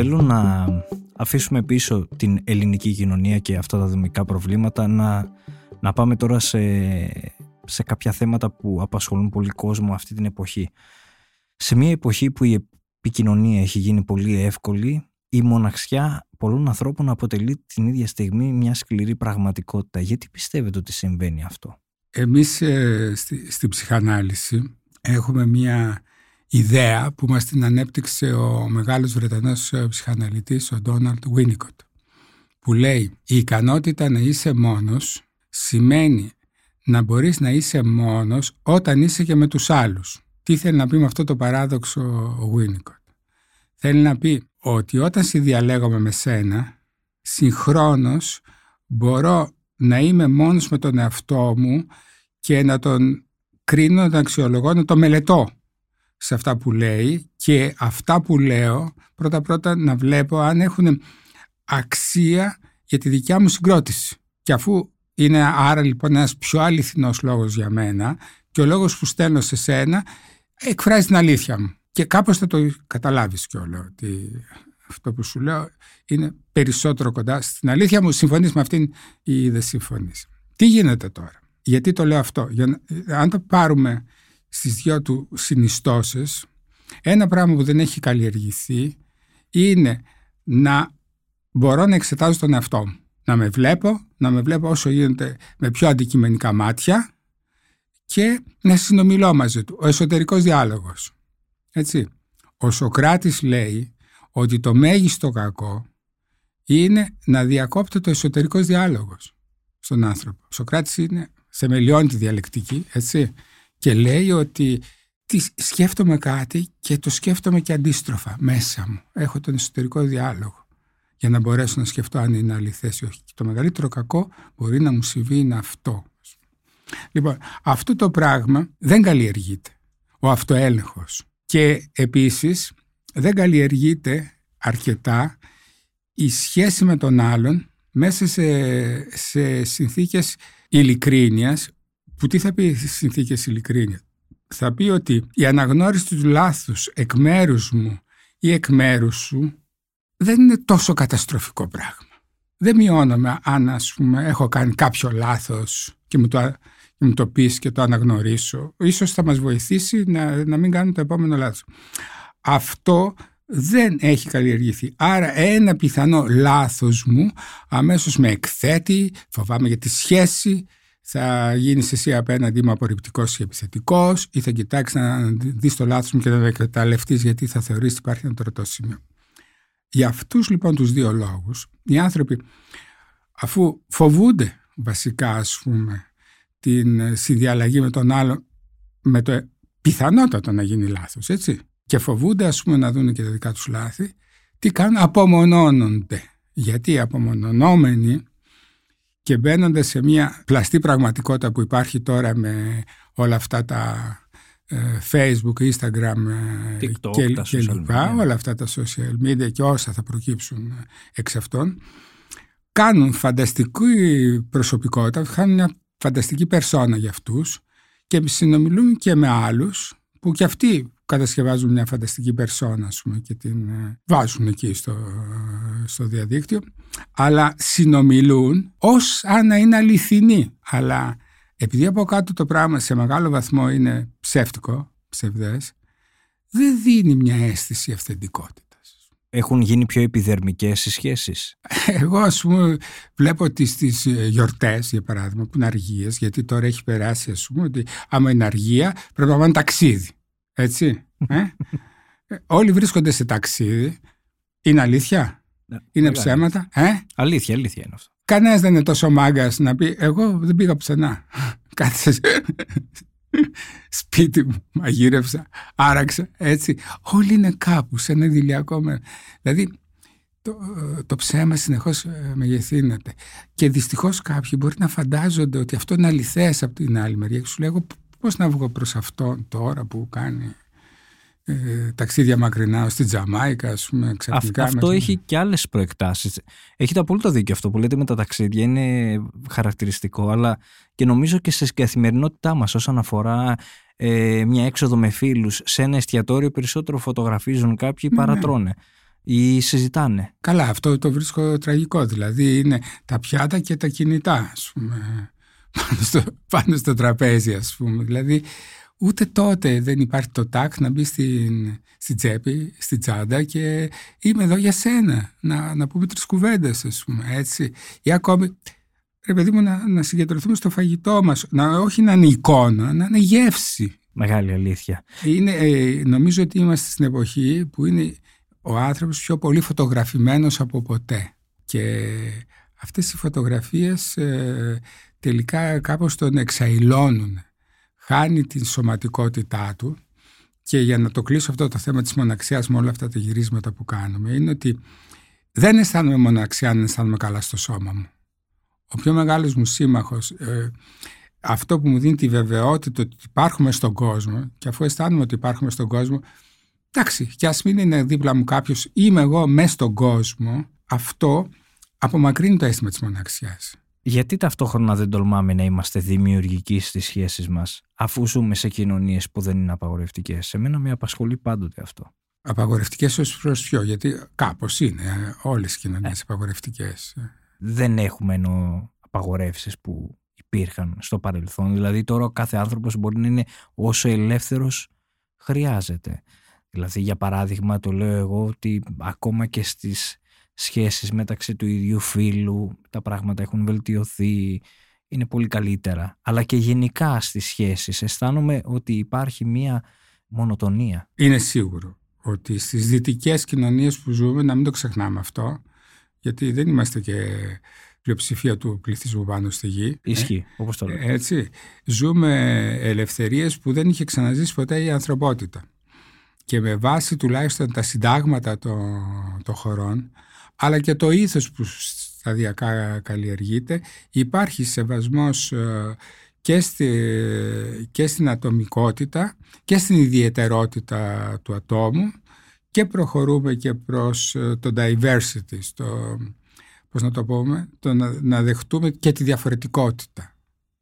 Θέλω να αφήσουμε πίσω την ελληνική κοινωνία και αυτά τα δομικά προβλήματα να, να πάμε τώρα σε, σε κάποια θέματα που απασχολούν πολύ κόσμο αυτή την εποχή. Σε μια εποχή που η επικοινωνία έχει γίνει πολύ εύκολη, η μοναξιά πολλών ανθρώπων αποτελεί την ίδια στιγμή μια σκληρή πραγματικότητα. Γιατί πιστεύετε ότι συμβαίνει αυτό; Εμείς ε, στη, στη ψυχανάλυση έχουμε μια ιδέα που μας την ανέπτυξε ο μεγάλος Βρετανός ε, ψυχαναλυτής ο Ντόναλτ Βίνικοτ που λέει η ικανότητα να είσαι μόνος σημαίνει να μπορείς να είσαι μόνος όταν είσαι και με τους άλλους. Τι θέλει να πει με αυτό το παράδοξο ο Βίνικοτ; Θέλει να πει ότι όταν συνδιαλέγομαι με σένα συγχρόνως μπορώ να είμαι μόνος με τον εαυτό μου και να τον κρίνω, να τον αξιολογώ, να τον μελετώ σε αυτά που λέει και αυτά που λέω πρώτα πρώτα να βλέπω αν έχουν αξία για τη δικιά μου συγκρότηση. Και αφού είναι άρα λοιπόν ένας πιο αληθινός λόγος για μένα και ο λόγος που στέλνω σε σένα εκφράζει την αλήθεια μου. Και κάπως θα το καταλάβεις κιόλα ότι αυτό που σου λέω είναι περισσότερο κοντά στην αλήθεια μου. Συμφωνείς με αυτήν ή δεν συμφωνείς. Τι γίνεται τώρα; Γιατί το λέω αυτό; Για αν το πάρουμε στις δυο του συνιστώσεις ένα πράγμα που δεν έχει καλλιεργηθεί είναι να μπορώ να εξετάζω τον εαυτό μου. Να με βλέπω, να με βλέπω όσο γίνεται με πιο αντικειμενικά μάτια και να συνομιλώ μαζί του. Ο εσωτερικός διάλογος. Έτσι. Ο Σοκράτης λέει ότι το μέγιστο κακό είναι να διακόπτει το εσωτερικός διάλογος στον άνθρωπο. Ο Σοκράτης είναι θεμελιώνει τη διαλεκτική, έτσι και λέει ότι τι, σκέφτομαι κάτι και το σκέφτομαι και αντίστροφα μέσα μου. Έχω τον εσωτερικό διάλογο για να μπορέσω να σκεφτώ αν είναι αληθές ή όχι. Και το μεγαλύτερο κακό μπορεί να μου συμβεί είναι αυτό. Λοιπόν, αυτό το πράγμα δεν καλλιεργείται. Ο αυτοέλεγχος. Και επίσης δεν καλλιεργείται αρκετά η σχέση με τον άλλον μέσα σε, σε συνθήκες ειλικρίνειας που τι θα πει στις συνθήκες ειλικρίνεια; Θα πει ότι η αναγνώριση του λάθους εκ μέρους μου ή εκ μέρους σου δεν είναι τόσο καταστροφικό πράγμα. δεν μειώνομαι αν ας πούμε έχω κάνει κάποιο λάθος και μου το, και μου το πεις και το αναγνωρίσω. Ίσως θα μας βοηθήσει να, να μην κάνουμε το επόμενο λάθος. Αυτό δεν έχει καλλιεργηθεί. Άρα ένα πιθανό λάθος μου αμέσως με εκθέτει, φοβάμαι για τη σχέση, θα γίνεις εσύ απέναντί μου απορριπτικός ή επιθετικός, ή θα κοιτάξεις να δεις το λάθος μου και να το εκμεταλλευτείς γιατί θα θεωρήσει ότι υπάρχει ένα τροτό σημείο. Για αυτούς λοιπόν τους δύο λόγους, οι άνθρωποι, αφού φοβούνται βασικά, ας πούμε, την συνδιαλλαγή με τον άλλο, με το πιθανότατο να γίνει λάθος, έτσι. Και φοβούνται, ας πούμε, να δουν και τα δικά τους λάθη, τι κάνουν, απομονώνονται. Γιατί απομονωνόμενοι και μπαίνοντα σε μια πλαστή πραγματικότητα που υπάρχει τώρα με όλα αυτά τα ε, Facebook, Instagram ε, TikTok, και, τα και social λοιπά, media. όλα αυτά τα social media και όσα θα προκύψουν εξ αυτών, κάνουν φανταστική προσωπικότητα, κάνουν μια φανταστική περσόνα για αυτούς και συνομιλούν και με άλλους που και αυτοί κατασκευάζουν μια φανταστική περσόνα ας πούμε, και την ε, βάζουν εκεί στο, στο διαδίκτυο αλλά συνομιλούν ως αν να είναι αληθινοί αλλά επειδή από κάτω το πράγμα σε μεγάλο βαθμό είναι ψεύτικο, ψευδές δεν δίνει μια αίσθηση αυθεντικότητας. Έχουν γίνει πιο επιδερμικές οι σχέσεις; <laughs> Εγώ ας πούμε βλέπω ότι στις ε, γιορτές για παράδειγμα που είναι αργίες γιατί τώρα έχει περάσει ας πούμε ότι άμα είναι αργία πρέπει να πάνε ταξίδι. Έτσι. Ε; Ε, Όλοι βρίσκονται σε ταξίδι. Είναι αλήθεια; Είναι μεγάλη ψέματα; Ε; Αλήθεια, αλήθεια είναι αυτό. Κανένας δεν είναι τόσο μάγκας να πει: Εγώ δεν πήγα πουθενά. Κάθισα <laughs> σπίτι μου, μαγείρευσα, άραξα. Έτσι. Όλοι είναι κάπους σε ένα ηλιακό μέρος. Δηλαδή το, το ψέμα συνεχώς μεγεθύνεται. Και δυστυχώς κάποιοι μπορεί να φαντάζονται ότι αυτό είναι αληθές από την άλλη μεριά. Και σου λέω: Πώς να βγω προς αυτόν τώρα που κάνει ε, ταξίδια μακρινά στην Τζαμάικα, ας πούμε, ξαφνικά. Αυτό μέσα- έχει και άλλες προεκτάσεις. Έχετε απόλυτο δίκιο αυτό που λέτε με τα ταξίδια. Είναι χαρακτηριστικό, αλλά και νομίζω και στην καθημερινότητά μας όσον αφορά ε, μια έξοδο με φίλους σε ένα εστιατόριο περισσότερο φωτογραφίζουν κάποιοι Ναι, παρά ναι. τρώνε ή συζητάνε. Καλά, αυτό το βρίσκω τραγικό. Δηλαδή είναι τα πιάτα και τα κινητά, ας πούμε, πάνω στο, πάνω στο τραπέζι, ας πούμε. Δηλαδή ούτε τότε δεν υπάρχει το τάκ να μπει στην, στην τσέπη, στην τσάντα και είμαι εδώ για σένα, να, να πούμε τρεις κουβέντες, ας πούμε, έτσι. Ή ακόμη, ρε παιδί μου, να, να συγκεντρωθούμε στο φαγητό μας, να, όχι να είναι εικόνα, να είναι γεύση. Μεγάλη αλήθεια. Είναι, ε, νομίζω ότι είμαστε στην εποχή που είναι ο άνθρωπος πιο πολύ φωτογραφημένος από ποτέ. Και αυτές οι φωτογραφίες ε, τελικά κάπως τον εξαϊλώνουν. Χάνει την σωματικότητά του και για να το κλείσω αυτό το θέμα της μοναξιάς με όλα αυτά τα γυρίσματα που κάνουμε είναι ότι δεν αισθάνομαι μοναξιά αν αισθάνομαι καλά στο σώμα μου. Ο πιο μεγάλος μου σύμμαχος, ε, αυτό που μου δίνει τη βεβαιότητα ότι υπάρχουμε στον κόσμο και αφού αισθάνομαι ότι υπάρχουμε στον κόσμο, εντάξει, και ας μην είναι δίπλα μου κάποιος, είμαι εγώ μέσα στον κόσμο, αυτό απομακρύνει το αίσθημα της μοναξιάς. Γιατί ταυτόχρονα δεν τολμάμε να είμαστε δημιουργικοί στις σχέσεις μας αφού ζούμε σε κοινωνίες που δεν είναι απαγορευτικές; Σε μένα με απασχολεί πάντοτε αυτό. Απαγορευτικές ως προς ποιο, γιατί κάπως είναι ε, όλες οι κοινωνίες απαγορευτικές. δεν έχουμε ενώ απαγορεύσεις που υπήρχαν στο παρελθόν. Δηλαδή τώρα ο κάθε άνθρωπος μπορεί να είναι όσο ελεύθερος χρειάζεται. Δηλαδή για παράδειγμα το λέω εγώ ότι ακόμα και στις σχέσεις μεταξύ του ίδιου φίλου τα πράγματα έχουν βελτιωθεί, είναι πολύ καλύτερα. Αλλά και γενικά στις σχέσεις αισθάνομαι ότι υπάρχει μία μονοτονία. Είναι σίγουρο ότι στις δυτικές κοινωνίες που ζούμε, να μην το ξεχνάμε αυτό, γιατί δεν είμαστε και πλειοψηφία του πληθυσμού πάνω στη γη. Ισχύει, όπως το λέω. Ε, έτσι. Ζούμε ελευθερίες που δεν είχε ξαναζήσει ποτέ η ανθρωπότητα. Και με βάση τουλάχιστον τα συντάγματα των, των χωρών, αλλά και το ήθος που σταδιακά καλλιεργείται, υπάρχει σεβασμός ε, και, στη, και στην ατομικότητα και στην ιδιαιτερότητα του ατόμου και προχωρούμε και προς ε, το diversity, στο, πώς να το πούμε, το να, να δεχτούμε και τη διαφορετικότητα.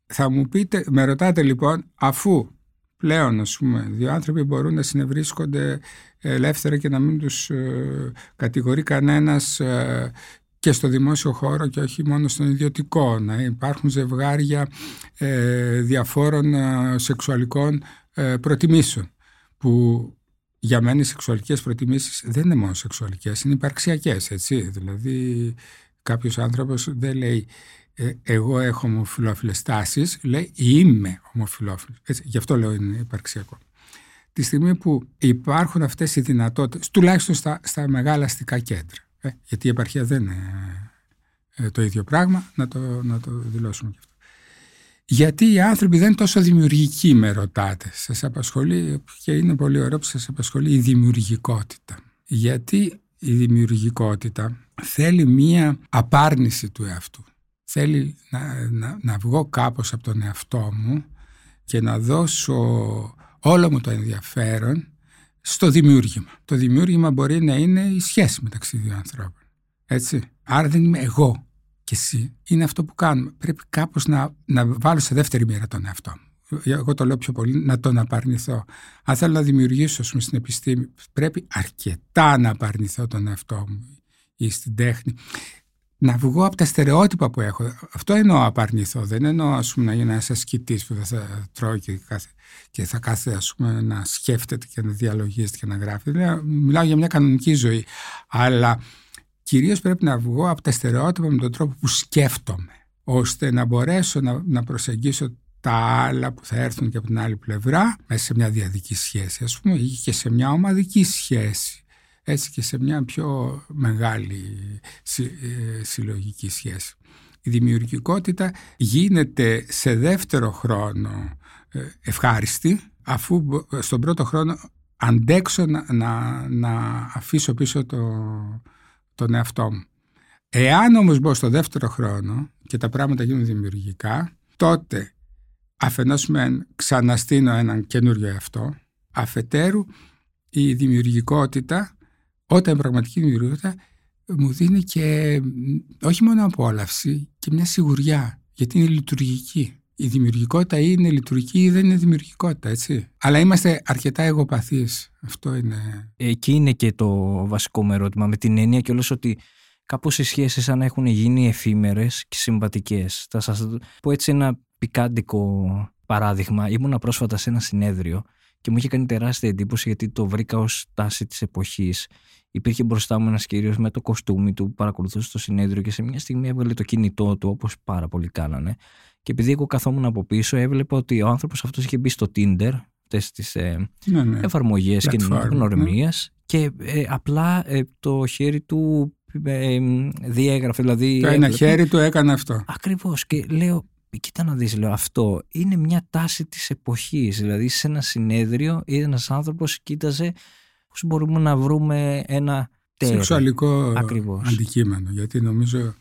Θα μου πείτε, με ρωτάτε λοιπόν, αφού πλέον ας πούμε, δύο άνθρωποι μπορούν να συνευρίσκονται ελεύθερα και να μην τους ε, κατηγορεί κανένας ε, και στο δημόσιο χώρο και όχι μόνο στον ιδιωτικό. Να υπάρχουν ζευγάρια ε, διαφόρων ε, σεξουαλικών ε, προτιμήσεων που για μένα οι σεξουαλικές προτιμήσεις δεν είναι μόνο σεξουαλικές, είναι υπαρξιακές, έτσι. Δηλαδή κάποιος άνθρωπος δεν λέει ε, εγώ έχω ομοφιλόφιλες τάσεις, λέει είμαι ομοφιλόφιλος. Έτσι, γι' αυτό λέω είναι υπαρξιακό. Τη στιγμή που υπάρχουν αυτές οι δυνατότητες, τουλάχιστον στα, στα μεγάλα αστικά κέντρα, ε, γιατί η επαρχία δεν είναι ε, το ίδιο πράγμα, να το, να το δηλώσουμε και αυτό. Γιατί οι άνθρωποι δεν είναι τόσο δημιουργικοί, με ρωτάτε. Σας απασχολεί, και είναι πολύ ωραίο που σας απασχολεί η δημιουργικότητα. Γιατί η δημιουργικότητα θέλει μία απάρνηση του εαυτού. Θέλει να, να, να βγω κάπως από τον εαυτό μου και να δώσω όλο μου το ενδιαφέρον στο δημιούργημα. Το δημιούργημα μπορεί να είναι η σχέση μεταξύ δύο ανθρώπων. Έτσι. Άρα δεν είμαι εγώ και εσύ. Είναι αυτό που κάνουμε. Πρέπει κάπως να, να βάλω σε δεύτερη μοίρα τον εαυτό μου. Εγώ το λέω πιο πολύ να τον απαρνηθώ. Αν θέλω να δημιουργήσω πούμε, στην επιστήμη, πρέπει αρκετά να απαρνηθώ τον εαυτό μου ή στην τέχνη. Να βγω από τα στερεότυπα που έχω. Αυτό εννοώ απαρνηθώ. Δεν εννοώ ας πούμε, να γίνω ένας ασκητής που θα τρώει και, κάθε, και θα κάθε ας πούμε, να σκέφτεται και να διαλογίζεται και να γράφει. Δηλαδή, μιλάω για μια κανονική ζωή. Αλλά κυρίως πρέπει να βγω από τα στερεότυπα με τον τρόπο που σκέφτομαι, ώστε να μπορέσω να, να προσεγγίσω τα άλλα που θα έρθουν και από την άλλη πλευρά, μέσα σε μια διαδική σχέση, ας πούμε, ή και σε μια ομαδική σχέση, έτσι και σε μια πιο μεγάλη ε, συλλογική σχέση. Η δημιουργικότητα γίνεται σε δεύτερο χρόνο ε, ευχάριστη, αφού στον πρώτο χρόνο αντέξω να, να, να αφήσω πίσω το, τον εαυτό μου. Εάν όμως μπω στο δεύτερο χρόνο και τα πράγματα γίνουν δημιουργικά, τότε αφενός με ξαναστήνω έναν καινούριο εαυτό, αφετέρου η δημιουργικότητα, όταν η πραγματική δημιουργικότητα μου δίνει και όχι μόνο απόλαυση και μια σιγουριά, γιατί είναι λειτουργική. Η δημιουργικότητα ή είναι λειτουργική ή δεν είναι δημιουργικότητα, έτσι. Αλλά είμαστε αρκετά εγωπαθείς. Αυτό είναι. Εκεί είναι και το βασικό με ερώτημα. Με την έννοια κιόλας ότι κάπως οι σχέσεις σαν να έχουν γίνει εφήμερες και συμβατικές. Θα σας πω έτσι ένα πικάντικο παράδειγμα. Ήμουνα πρόσφατα σε ένα συνέδριο και μου είχε κάνει τεράστια εντύπωση γιατί το βρήκα ως τάση της εποχής. Υπήρχε μπροστά μου ένας κύριο με το κοστούμι του που παρακολουθούσε το συνέδριο και σε μια στιγμή έβγαλε το κινητό του, όπως πάρα πολλοί κάνανε. Και επειδή εγώ καθόμουν από πίσω, έβλεπα ότι ο άνθρωπος αυτός είχε μπει στο Tinder, αυτές τις ε, ναι, ναι. εφαρμογές κοινωνία και ε, απλά ε, το χέρι του ε, διέγραφε. Δηλαδή, το ένα χέρι του έκανε αυτό. Ακριβώς. Και λέω, κοίτα να δεις, λέω, αυτό είναι μια τάση της εποχής. Δηλαδή σε ένα συνέδριο είδε ένας άνθρωπος κοίταζε πώς μπορούμε να βρούμε ένα τέρι. Σεξουαλικό Ακριβώς. αντικείμενο. Γιατί νομίζω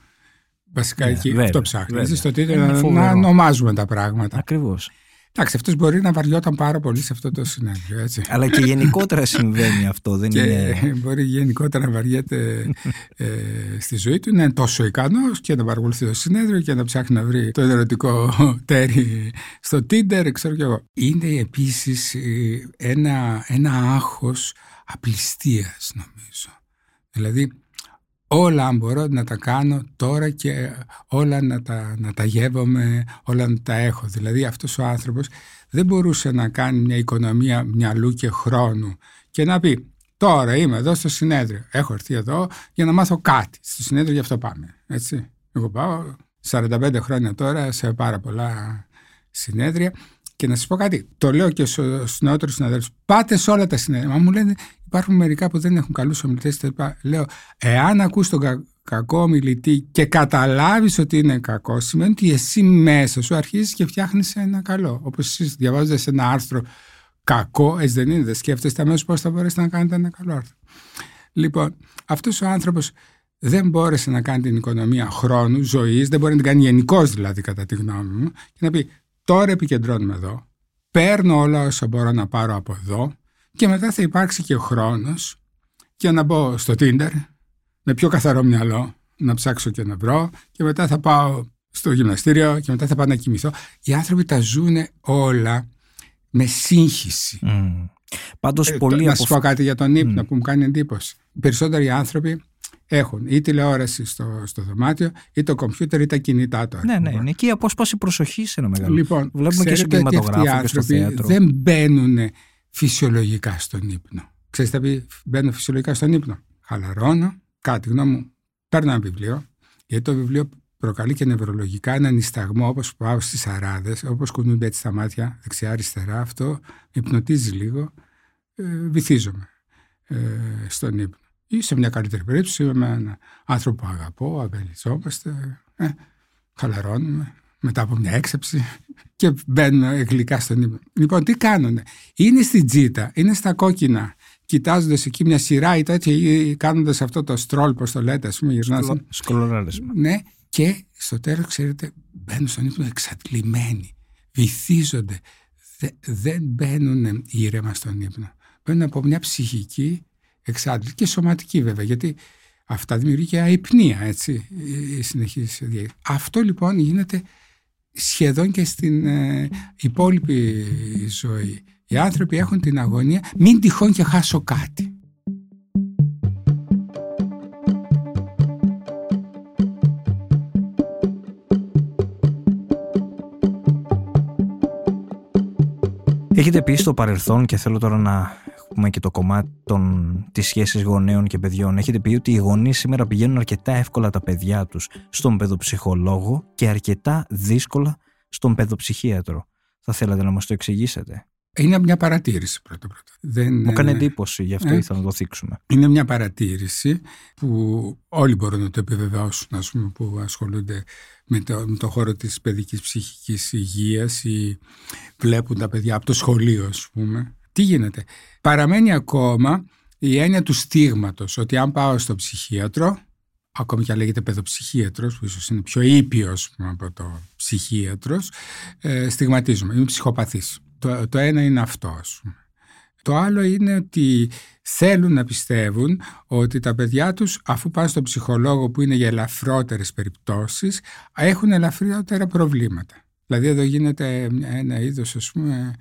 βασικά ναι, εκεί βέβαια, αυτό ψάχνεις. Στο τίτλο να ονομάζουμε τα πράγματα. Ακριβώς. Εντάξει, αυτός μπορεί να βαριόταν πάρα πολύ σε αυτό το συνέδριο. Έτσι. Αλλά και γενικότερα συμβαίνει αυτό. Δεν και είναι... Μπορεί γενικότερα να βαριέται ε, στη ζωή του. Είναι τόσο ικανός και να παρακολουθεί το συνέδριο και να ψάχνει να βρει το ερωτικό τέρι στο Tinder, ξέρω κι εγώ. Είναι επίσης ε, ένα, ένα άγχος απληστίας, νομίζω. Δηλαδή, όλα αν μπορώ να τα κάνω τώρα και όλα να τα, να τα γεύομαι, όλα να τα έχω. Δηλαδή αυτός ο άνθρωπος δεν μπορούσε να κάνει μια οικονομία μυαλού και χρόνου και να πει τώρα είμαι εδώ στο συνέδριο, έχω έρθει εδώ για να μάθω κάτι. Στο συνέδριο γι' αυτό πάμε. Έτσι. Εγώ πάω 45 χρόνια τώρα σε πάρα πολλά συνέδρια και να σας πω κάτι, το λέω και στους νεότερους συναδέλφους. Πάτε σε όλα τα συνέδρια. Μα μου λένε υπάρχουν μερικά που δεν έχουν καλούς ομιλητές Λέω, εάν ακούς τον κα, κακό ομιλητή και καταλάβεις ότι είναι κακός, σημαίνει ότι εσύ μέσα σου αρχίζεις και φτιάχνεις ένα καλό. Όπως εσείς διαβάζοντας ένα άρθρο κακό, έτσι δεν είναι, δεν σκέφτεστε αμέσως πώς θα μπορέσετε να κάνετε ένα καλό άρθρο. Λοιπόν, αυτός ο άνθρωπος δεν μπόρεσε να κάνει την οικονομία χρόνου, ζωής, δεν μπορεί να την κάνει γενικώς δηλαδή, κατά τη γνώμη μου, και να πει Τώρα επικεντρώνουμε εδώ. Παίρνω όλα όσα μπορώ να πάρω από εδώ και μετά θα υπάρξει και ο χρόνος για να μπω στο Tinder με πιο καθαρό μυαλό, να ψάξω και να βρω και μετά θα πάω στο γυμναστήριο και μετά θα πάω να κοιμηθώ. Οι άνθρωποι τα ζουν όλα με σύγχυση. Mm. Πάντως ε, πολύ Να σου πω κάτι για τον ύπνο που μου κάνει εντύπωση. Οι περισσότεροι άνθρωποι έχουν ή τηλεόραση στο, στο δωμάτιο ή το κομπιούτερ ή τα κινητά τώρα. Ναι, ναι, είναι και η απόσπαση προσοχής σε ένα μεγάλο. Λοιπόν, Βλέπουμε και στον ξέρετε ότι αυτοί οι κινηματογράφο και στο άνθρωποι θέατρο. δεν μπαίνουν φυσιολογικά στον ύπνο. Ξέρεις τι θα πει μπαίνω φυσιολογικά στον ύπνο; Χαλαρώνω, κάτι τη γνώμη μου, παίρνω ένα βιβλίο, γιατί το βιβλίο προκαλεί και νευρολογικά έναν ισταγμό όπως πάω στις αράδες, όπως κουνούνται έτσι τα μάτια δεξιά-αριστερά, αυτό με υπνοτίζει λίγο, ε, βυθίζομαι ε, στον ύπνο. Ή σε μια καλύτερη περίπτωση είμαι με έναν άνθρωπο που αγαπώ, αμπελιζόμαστε, ε, χαλαρώνουμε μετά από μια έξεψη και μπαίνουν γλυκά στον ύπνο. Λοιπόν, τι κάνουνε; Είναι στην τζίτα, είναι στα κόκκινα, κοιτάζοντας εκεί μια σειρά ή τέτοια, ή κάνοντας αυτό το στρόλ, πώς το λέτε, ας πούμε, γυρνάς. Σκολοράρισμα. Ναι, και στο τέλος, ξέρετε, μπαίνουν στον ύπνο εξατλημένοι, βυθίζονται. Δε- δεν μπαίνουν ήρεμα στον ύπνο. Μπαίνουν από μια ψυχική εξάντληση και σωματική βέβαια, γιατί αυτά δημιουργεί και αϊπνία, έτσι, η συνεχής διάρκεια. Αυτό λοιπόν γίνεται σχεδόν και στην ε, υπόλοιπη ζωή. Οι άνθρωποι έχουν την αγωνία μην τυχόν και χάσω κάτι. Έχετε πει στο παρελθόν και θέλω τώρα να έχουμε και το κομμάτι των, της σχέσης γονέων και παιδιών. Έχετε πει ότι οι γονείς σήμερα πηγαίνουν αρκετά εύκολα τα παιδιά τους στον παιδοψυχολόγο και αρκετά δύσκολα στον παιδοψυχίατρο. Θα θέλατε να μας το εξηγήσετε; Είναι μια παρατήρηση πρώτα πρώτα. Δεν, Μου έκανε ε, εντύπωση, γι' αυτό ε. ήθελα να το θίξουμε. Είναι μια παρατήρηση που όλοι μπορούν να το επιβεβαιώσουν ας πούμε, που ασχολούνται με το, με το χώρο της παιδικής ψυχικής υγείας ή βλέπουν τα παιδιά από το σχολείο ας πούμε. Τι γίνεται; Παραμένει ακόμα η έννοια του στίγματος ότι αν πάω στο ψυχίατρο ακόμη και αν λέγεται παιδοψυχίατρος που ίσως είναι πιο ήπιος ας πούμε, από το ψυχίατρος ε, στιγματίζουμε. Είμαι ψυχοπαθής. Το, το ένα είναι αυτό ας πούμε. Το άλλο είναι ότι θέλουν να πιστεύουν ότι τα παιδιά τους αφού πάνε στον ψυχολόγο που είναι για ελαφρότερες περιπτώσεις έχουν ελαφρότερα προβλήματα. Δηλαδή εδώ γίνεται ένα είδος ας πούμε ε,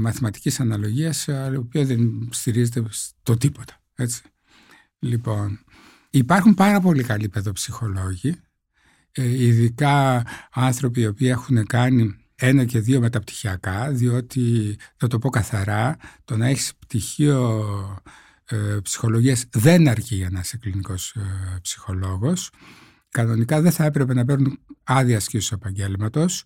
μαθηματικής αναλογίας αλλά η οποία δεν στηρίζεται στο τίποτα. Έτσι. Λοιπόν, υπάρχουν πάρα πολύ καλοί παιδοψυχολόγοι ε, ειδικά άνθρωποι οι οποίοι έχουν κάνει ένα και δύο μεταπτυχιακά, διότι θα το πω καθαρά, το να έχεις πτυχίο ε, ψυχολογίας δεν αρκεί για να είσαι κλινικός ε, ψυχολόγος. Κανονικά δεν θα έπρεπε να παίρνουν άδεια ασκήσεως επαγγέλματος.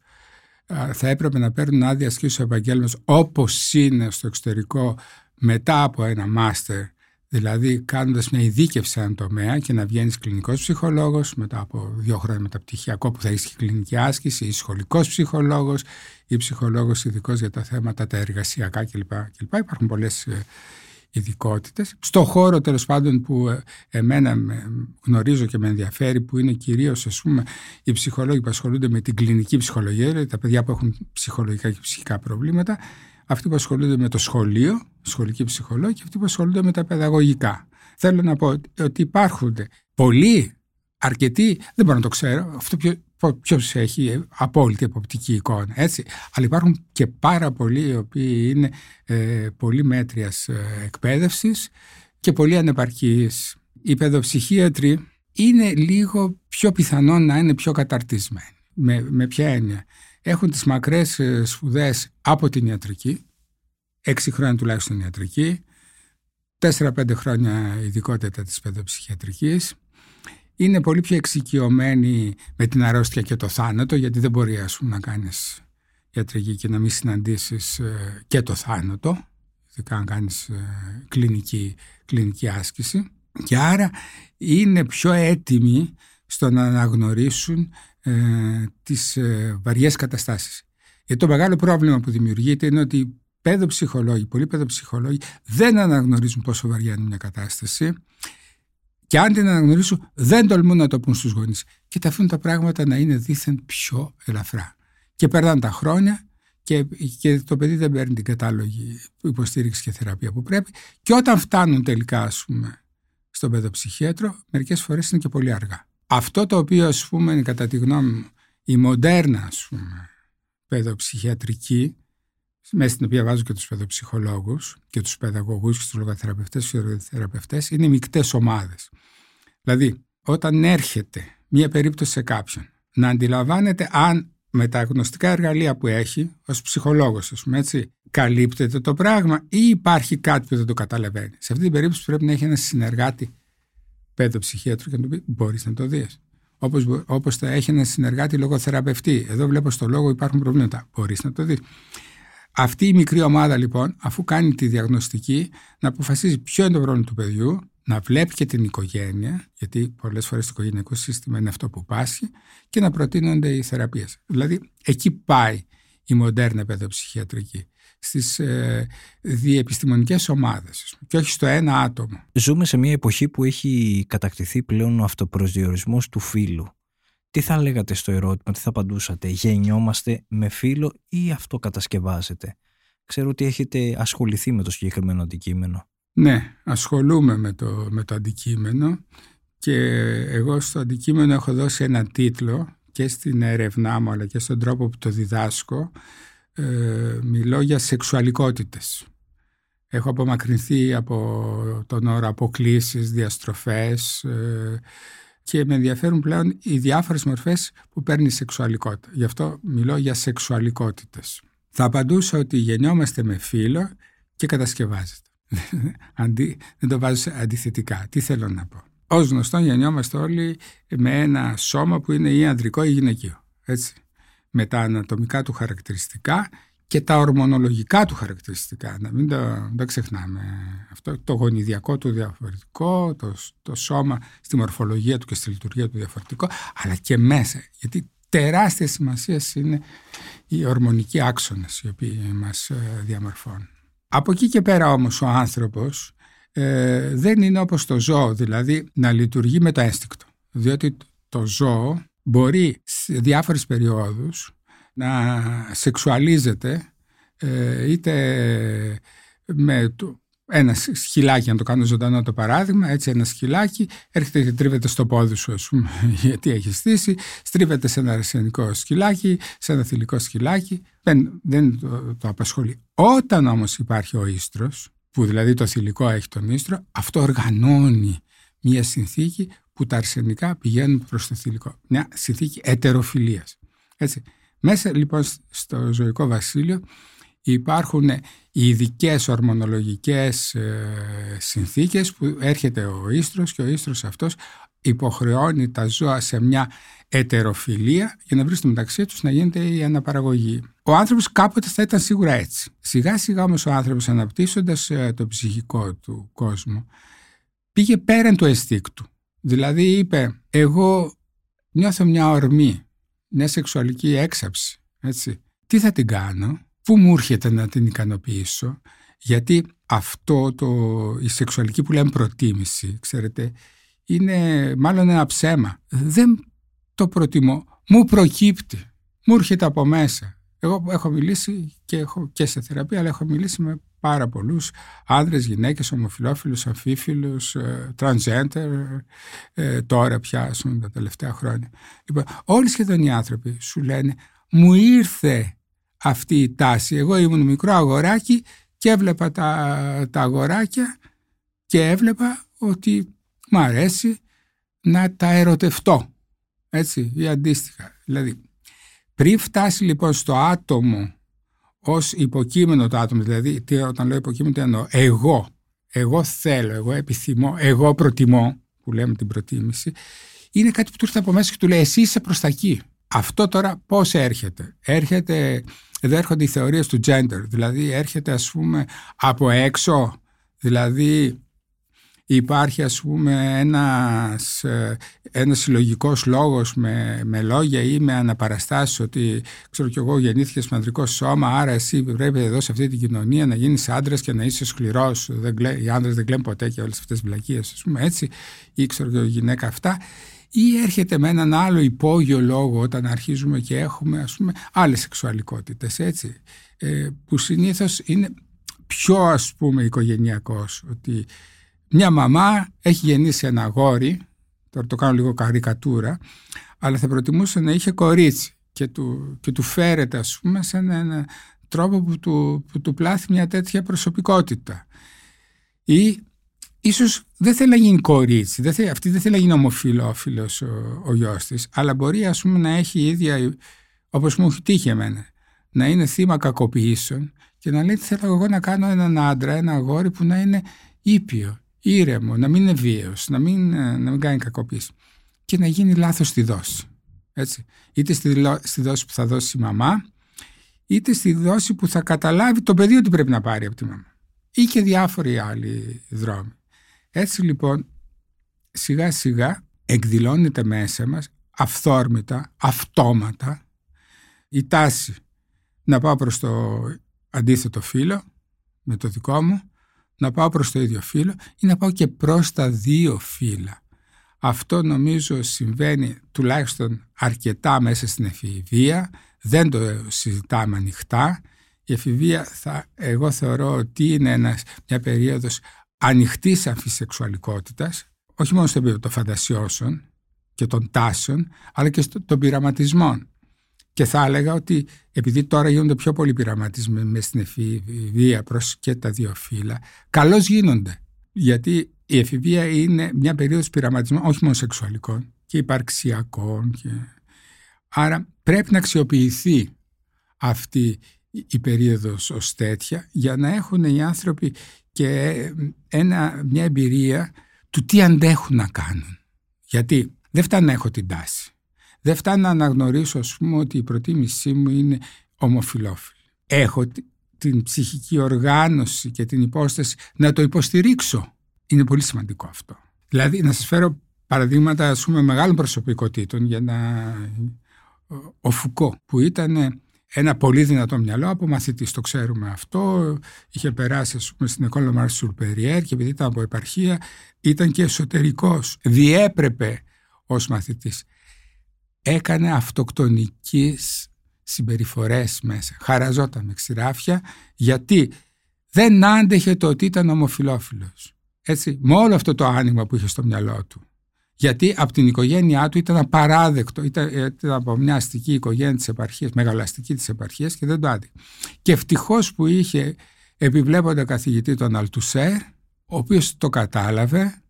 Α, Θα έπρεπε να παίρνουν άδεια ασκήσεως επαγγέλματος όπως είναι στο εξωτερικό μετά από ένα μάστερ Δηλαδή κάνοντας μια ειδίκευση σε έναν τομέα και να βγαίνεις κλινικός ψυχολόγος μετά από δύο χρόνια μεταπτυχιακό που θα έχεις και κλινική άσκηση ή σχολικός ψυχολόγος ή ψυχολόγος ειδικός για τα θέματα τα εργασιακά κλπ. κλπ. Υπάρχουν πολλές ε, ειδικότητες. Στο χώρο τέλος πάντων που ε, εμένα με γνωρίζω και με ενδιαφέρει που είναι κυρίως ας πούμε οι ψυχολόγοι που ασχολούνται με την κλινική ψυχολογία, δηλαδή τα παιδιά που έχουν ψυχολογικά και ψυχικά προβλήματα αυτοί που ασχολούνται με το σχολείο, σχολική ψυχολόγοι και αυτοί που ασχολούνται με τα παιδαγωγικά. Θέλω να πω ότι υπάρχουν πολλοί, αρκετοί, δεν μπορώ να το ξέρω, αυτό ποιο έχει απόλυτη εποπτική εικόνα, έτσι. Αλλά υπάρχουν και πάρα πολλοί οι οποίοι είναι ε, πολύ μέτριας ε, εκπαίδευσης και πολύ ανεπαρκείς. Οι παιδοψυχίατροι είναι λίγο πιο πιθανό να είναι πιο καταρτισμένοι. Με, με ποια έννοια; Έχουν τις μακρές ε, σπουδές από την ιατρική, έξι χρόνια τουλάχιστον ιατρική, τέσσερα-πέντε χρόνια ειδικότητα της παιδοψυχιατρικής, είναι πολύ πιο εξοικειωμένοι με την αρρώστια και το θάνατο, γιατί δεν μπορεί ας πούμε, να κάνεις ιατρική και να μην συναντήσεις ε, και το θάνατο, ειδικά αν κάνεις ε, κλινική, κλινική άσκηση. Και άρα είναι πιο έτοιμοι στο να αναγνωρίσουν ε, τις ε, βαριές καταστάσεις. Γιατί το μεγάλο πρόβλημα που δημιουργείται είναι ότι οι παιδοψυχολόγοι, πολλοί παιδοψυχολόγοι δεν αναγνωρίζουν πόσο βαριά είναι μια κατάσταση και αν την αναγνωρίσουν δεν τολμούν να το πούν στους γονείς και τα αφήνουν τα πράγματα να είναι δίθεν πιο ελαφρά. Και περνάνε τα χρόνια και, και το παιδί δεν παίρνει την κατάλογη υποστήριξη και θεραπεία που πρέπει και όταν φτάνουν τελικά ας πούμε στον παιδοψυχίατρο μερικές φορές είναι και πολύ αργά. Αυτό το οποίο ας πούμε είναι κατά τη γνώμη μου η μοντέρνα ας πούμε παιδοψυχιατρική μέσα στην οποία βάζω και τους παιδοψυχολόγους και τους παιδαγωγούς και τους λογοθεραπευτές και τους θεραπευτές είναι μικτές ομάδες. Δηλαδή, όταν έρχεται μία περίπτωση σε κάποιον, να αντιλαμβάνεται αν με τα γνωστικά εργαλεία που έχει, ως ψυχολόγος, ας πούμε, έτσι, καλύπτεται το πράγμα ή υπάρχει κάτι που δεν το καταλαβαίνει. Σε αυτή την περίπτωση πρέπει να έχει ένα συνεργάτη παιδοψυχίατρο και να του πει: Μπορείς να το δεις. Όπως, όπως θα έχει ένα συνεργάτη λογοθεραπευτή. Εδώ βλέπω στο λόγο υπάρχουν προβλήματα. Μπορείς να το δεις. Αυτή η μικρή ομάδα λοιπόν, αφού κάνει τη διαγνωστική, να αποφασίζει ποιο είναι το πρόβλημα του παιδιού, να βλέπει και την οικογένεια, γιατί πολλές φορές το οικογενειακό σύστημα είναι αυτό που πάσχει, και να προτείνονται οι θεραπείες. Δηλαδή, εκεί πάει η μοντέρνα παιδοψυχιατρική στις ε, διεπιστημονικές ομάδες και όχι στο ένα άτομο. Ζούμε σε μια εποχή που έχει κατακτηθεί πλέον ο αυτοπροσδιορισμός του φίλου. Τι θα λέγατε στο ερώτημα, τι θα απαντούσατε, γεννιόμαστε με φίλο ή αυτό κατασκευάζεται. Ξέρω ότι έχετε ασχοληθεί με το συγκεκριμένο αντικείμενο. Ναι, ασχολούμαι με το, με το αντικείμενο και εγώ στο αντικείμενο έχω δώσει ένα τίτλο και στην έρευνά μου αλλά και στον τρόπο που το διδάσκω ε, μιλώ για σεξουαλικότητες. Έχω απομακρυνθεί από τον όρο αποκλήσεις, διαστροφές ε, και με ενδιαφέρουν πλέον οι διάφορες μορφές που παίρνει η σεξουαλικότητα. Γι' αυτό μιλώ για σεξουαλικότητες. Θα απαντούσα ότι γεννιόμαστε με φίλο και κατασκευάζεται. <laughs> Αντί, δεν το βάζω αντιθετικά. Τι θέλω να πω; Ως γνωστό γεννιόμαστε όλοι με ένα σώμα που είναι ή ανδρικό ή γυναικείο. Έτσι με τα ανατομικά του χαρακτηριστικά και τα ορμονολογικά του χαρακτηριστικά. Να μην το, ξεχνάμε. Αυτό το γονιδιακό του διαφορετικό, το, το σώμα στη μορφολογία του και στη λειτουργία του διαφορετικό, αλλά και μέσα. Γιατί τεράστια σημασία είναι οι ορμονικοί άξονες οι οποίοι μας ε, διαμορφώνουν. Από εκεί και πέρα όμως ο άνθρωπος ε, δεν είναι όπως το ζώο, δηλαδή να λειτουργεί με το ένστικτο. Διότι το ζώο μπορεί σε διάφορες περιόδους να σεξουαλίζεται ε, είτε με το, ένα σκυλάκι, να το κάνω ζωντανό το παράδειγμα, έτσι ένα σκυλάκι έρχεται και τρίβεται στο πόδι σου, ας πούμε, <laughs> γιατί έχεις στήσει, στρίβεται σε ένα αρσενικό σκυλάκι, σε ένα θηλυκό σκυλάκι, δεν, δεν το, το απασχολεί. Όταν όμως υπάρχει ο ίστρος, που δηλαδή το θηλυκό έχει τον ίστρο, αυτό οργανώνει μια συνθήκη που τα αρσενικά πηγαίνουν προς το θηλυκό. Μια συνθήκη ετεροφιλίας. Έτσι. Μέσα λοιπόν στο ζωικό βασίλειο υπάρχουν οι ειδικές ορμονολογικές ε, συνθήκες που έρχεται ο ίστρος και ο ίστρος αυτός υποχρεώνει τα ζώα σε μια ετεροφιλία για να βρίσκονται μεταξύ τους να γίνεται η αναπαραγωγή. Ο άνθρωπος κάποτε θα ήταν σίγουρα έτσι. Σιγά σιγά όμως ο άνθρωπος αναπτύσσοντας ε, το ψυχικό του κόσμο πήγε πέραν του αισθήκτου. Δηλαδή είπε, εγώ νιώθω μια ορμή, μια σεξουαλική έξαψη, έτσι. Τι θα την κάνω, πού μου έρχεται να την ικανοποιήσω, γιατί αυτό το, η σεξουαλική που λέμε προτίμηση, ξέρετε, είναι μάλλον ένα ψέμα. Δεν το προτιμώ, μου προκύπτει, μου έρχεται από μέσα. Εγώ έχω μιλήσει και, έχω, και σε θεραπεία, αλλά έχω μιλήσει με πάρα πολλούς άνδρες, γυναίκες, ομοφιλόφιλους, αμφίφιλους, ε, transgender, ε, τώρα πια τα τελευταία χρόνια. Λοιπόν, όλοι σχεδόν οι άνθρωποι σου λένε μου ήρθε αυτή η τάση. Εγώ ήμουν μικρό αγοράκι και έβλεπα τα, τα αγοράκια και έβλεπα ότι μου αρέσει να τα ερωτευτώ. Έτσι, ή αντίστοιχα. Δηλαδή, πριν φτάσει λοιπόν στο άτομο ως υποκείμενο το άτομο, δηλαδή τι, όταν λέω υποκείμενο τι εννοώ, εγώ, εγώ θέλω, εγώ επιθυμώ, εγώ προτιμώ, που λέμε την προτίμηση, είναι κάτι που του ήρθε από μέσα και του λέει εσύ είσαι προς τα εκεί. Αυτό τώρα πώς έρχεται; Έρχεται, εδώ έρχονται οι θεωρίες του gender, δηλαδή έρχεται ας πούμε από έξω, δηλαδή υπάρχει ας πούμε ένας, ε, ένας συλλογικός λόγος με, με λόγια ή με αναπαραστάσεις ότι ξέρω κι εγώ γεννήθηκες με ανδρικό σώμα άρα εσύ πρέπει εδώ σε αυτή την κοινωνία να γίνεις άντρας και να είσαι σκληρός. Δεν οι άντρες δεν κλαίνουν ποτέ και όλες αυτές τις βλακίες ας πούμε έτσι ή ξέρω και γυναίκα αυτά. Ή έρχεται με έναν άλλο υπόγειο λόγο όταν αρχίζουμε και έχουμε ας πούμε άλλες σεξουαλικότητες έτσι ε, που συνήθως είναι πιο ας πούμε οικογενειακός ότι μια μαμά έχει γεννήσει ένα αγόρι, τώρα το κάνω λίγο καρικατούρα, αλλά θα προτιμούσε να είχε κορίτσι και του, και του φέρεται ας πούμε σε έναν τρόπο που του, που του πλάθει μια τέτοια προσωπικότητα. Ή ίσως δεν θέλει να γίνει κορίτσι, δεν θέλει, αυτή δεν θέλει να γίνει ομοφιλόφιλος ο, ο γιος της, αλλά μπορεί ας πούμε να έχει η ίδια, όπως μου έχει τύχει εμένα, να είναι θύμα κακοποιήσεων και να λέει θέλω εγώ να κάνω έναν άντρα, ένα αγόρι που να είναι ήπιο, ήρεμο, να μην είναι βίαιος, να μην, να μην κάνει κακοποίηση και να γίνει λάθος στη δόση. Έτσι. Είτε στη, στη δόση που θα δώσει η μαμά, είτε στη δόση που θα καταλάβει το παιδί ότι πρέπει να πάρει από τη μαμά. Ή και διάφοροι άλλοι δρόμοι. Έτσι λοιπόν σιγά σιγά εκδηλώνεται μέσα μας αυθόρμητα, αυτόματα η τάση να πάω προς το αντίθετο φύλλο με το δικό μου, να πάω προς το ίδιο φύλλο ή να πάω και προς τα δύο φύλλα. Αυτό νομίζω συμβαίνει τουλάχιστον αρκετά μέσα στην εφηβεία, δεν το συζητάμε ανοιχτά. Η εφηβεία θα, εγώ θεωρώ ότι είναι ένας, μια περίοδος ανοιχτής αμφισεξουαλικότητας, όχι μόνο στο επίπεδο των φαντασιώσεων και των τάσεων, αλλά και των πειραματισμών. Και θα έλεγα ότι επειδή τώρα γίνονται πιο πολλοί πειραματισμοί με στην εφηβεία προς και τα δύο φύλλα, καλώς γίνονται. Γιατί η εφηβεία είναι μια περίοδος πειραματισμών όχι μόνο σεξουαλικών και υπαρξιακών. Και... Άρα πρέπει να αξιοποιηθεί αυτή η περίοδος ως τέτοια για να έχουν οι άνθρωποι και ένα, μια εμπειρία του τι αντέχουν να κάνουν. Γιατί δεν φτάνει να έχω την τάση. Δεν φτάνει να αναγνωρίσω ας πούμε ότι η προτίμησή μου είναι ομοφιλόφιλη. Έχω την ψυχική οργάνωση και την υπόσταση να το υποστηρίξω. Είναι πολύ σημαντικό αυτό. Δηλαδή να σας φέρω παραδείγματα ας πούμε μεγάλων προσωπικότητων για να... Ο Φουκώ που ήταν ένα πολύ δυνατό μυαλό από μαθητής. Το ξέρουμε αυτό. Είχε περάσει ας πούμε, στην Εκόλα Μάρσουλ Περιέρ και επειδή ήταν από επαρχία, ήταν και εσωτερικός. Διέπρεπε ως μαθητής. Έκανε αυτοκτονικές συμπεριφορές μέσα. Χαραζόταν με ξηράφια γιατί δεν άντεχε το ότι ήταν ομοφιλόφιλος. Έτσι, με όλο αυτό το άνοιγμα που είχε στο μυαλό του. Γιατί από την οικογένειά του ήταν απαράδεκτο, ήταν, ήταν από μια αστική οικογένεια της επαρχίας, μεγαλαστική της επαρχίας και δεν το άντυχε. Και ευτυχώς που είχε επιβλέποντα καθηγητή τον Αλτουσέρ, ο οποίος το κατάλαβε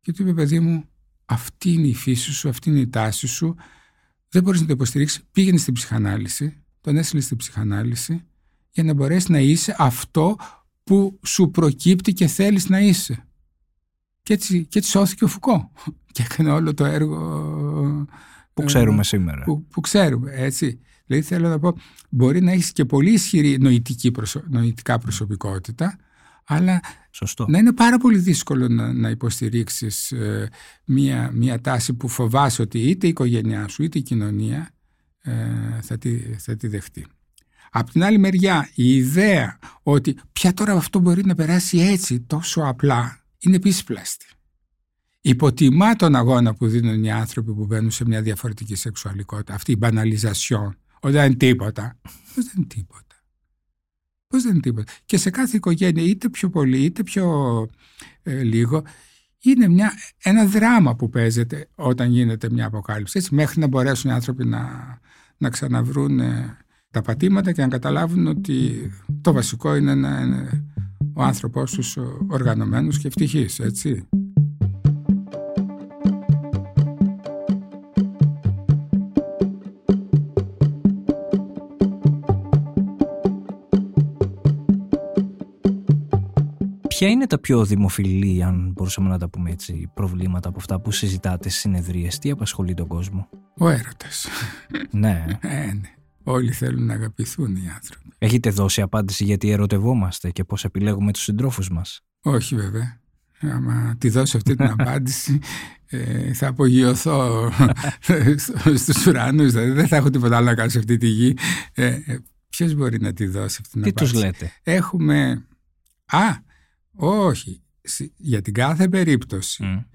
και του είπε: Παιδί μου, αυτή είναι η φύση σου, αυτή είναι η τάση σου. Δεν μπορείς να το υποστηρίξεις. Πήγαινε στην ψυχανάλυση, τον έστειλε στην ψυχανάλυση για να μπορέσεις να είσαι αυτό που σου προκύπτει και θέλεις να είσαι. Και έτσι, και έτσι σώθηκε ο Φουκώ <laughs> και έκανε όλο το έργο που ξέρουμε ε, σήμερα. Που, που ξέρουμε, έτσι. Δηλαδή θέλω να πω, μπορεί να έχεις και πολύ ισχυρή νοητική προσω... νοητικά προσωπικότητα, αλλά Σωστό. να είναι πάρα πολύ δύσκολο να, να υποστηρίξεις ε, μια, μια τάση που φοβάσαι ότι είτε η οικογένειά σου είτε η κοινωνία ε, θα, τη, θα τη δεχτεί. Απ' την άλλη μεριά η ιδέα ότι πια τώρα αυτό μπορεί να περάσει έτσι τόσο απλά είναι επίση πλάστη. Υποτιμά τον αγώνα που δίνουν οι άνθρωποι που μπαίνουν σε μια διαφορετική σεξουαλικότητα. Αυτή η μπαναλιζασιόν. Ότι δεν είναι τίποτα. Πώ δεν είναι τίποτα. Πώς δεν είναι τίποτα. Και σε κάθε οικογένεια, είτε πιο πολύ είτε πιο ε, λίγο, είναι μια, ένα δράμα που παίζεται όταν γίνεται μια αποκάλυψη. Έτσι, μέχρι να μπορέσουν οι άνθρωποι να, να ξαναβρούν ε, τα πατήματα και να καταλάβουν ότι το βασικό είναι να είναι ο άνθρωπός τους οργανωμένος και ευτυχής, έτσι. Ποια είναι τα πιο δημοφιλή, αν μπορούσαμε να τα πούμε έτσι, προβλήματα από αυτά που συζητάτε στις συνεδρίες, τι απασχολεί τον κόσμο; Ο έρωτας. ναι. Ε, ναι. Όλοι θέλουν να αγαπηθούν οι άνθρωποι. Έχετε δώσει απάντηση γιατί ερωτευόμαστε και πώς επιλέγουμε τους συντρόφους μας; Όχι βέβαια. Άμα τη δώσω αυτή την <laughs> απάντηση ε, θα απογειωθώ <laughs> στους ουρανούς. Δηλαδή δεν θα έχω τίποτα άλλο να κάνω σε αυτή τη γη. Ε, ε ποιος μπορεί να τη δώσει αυτή την Τι απάντηση; τους λέτε; Έχουμε... Α, όχι. Για την κάθε περίπτωση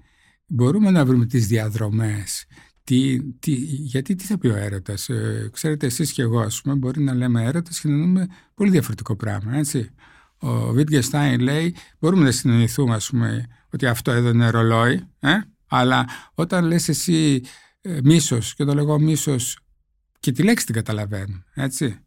μπορούμε να βρούμε τις διαδρομές τι, τι, γιατί τι θα πει ο έρωτας; Ε, ξέρετε, εσείς και εγώ, ας πούμε, μπορεί να λέμε έρωτας και να δούμε πολύ διαφορετικό πράγμα. Έτσι. Ο Βίτγκεστάιν λέει: Μπορούμε να συνεννοηθούμε, ας πούμε, ότι αυτό εδώ είναι ρολόι, ε; αλλά όταν λες εσύ ε, μίσος και το λέγω μίσος και τη λέξη την καταλαβαίνω, έτσι.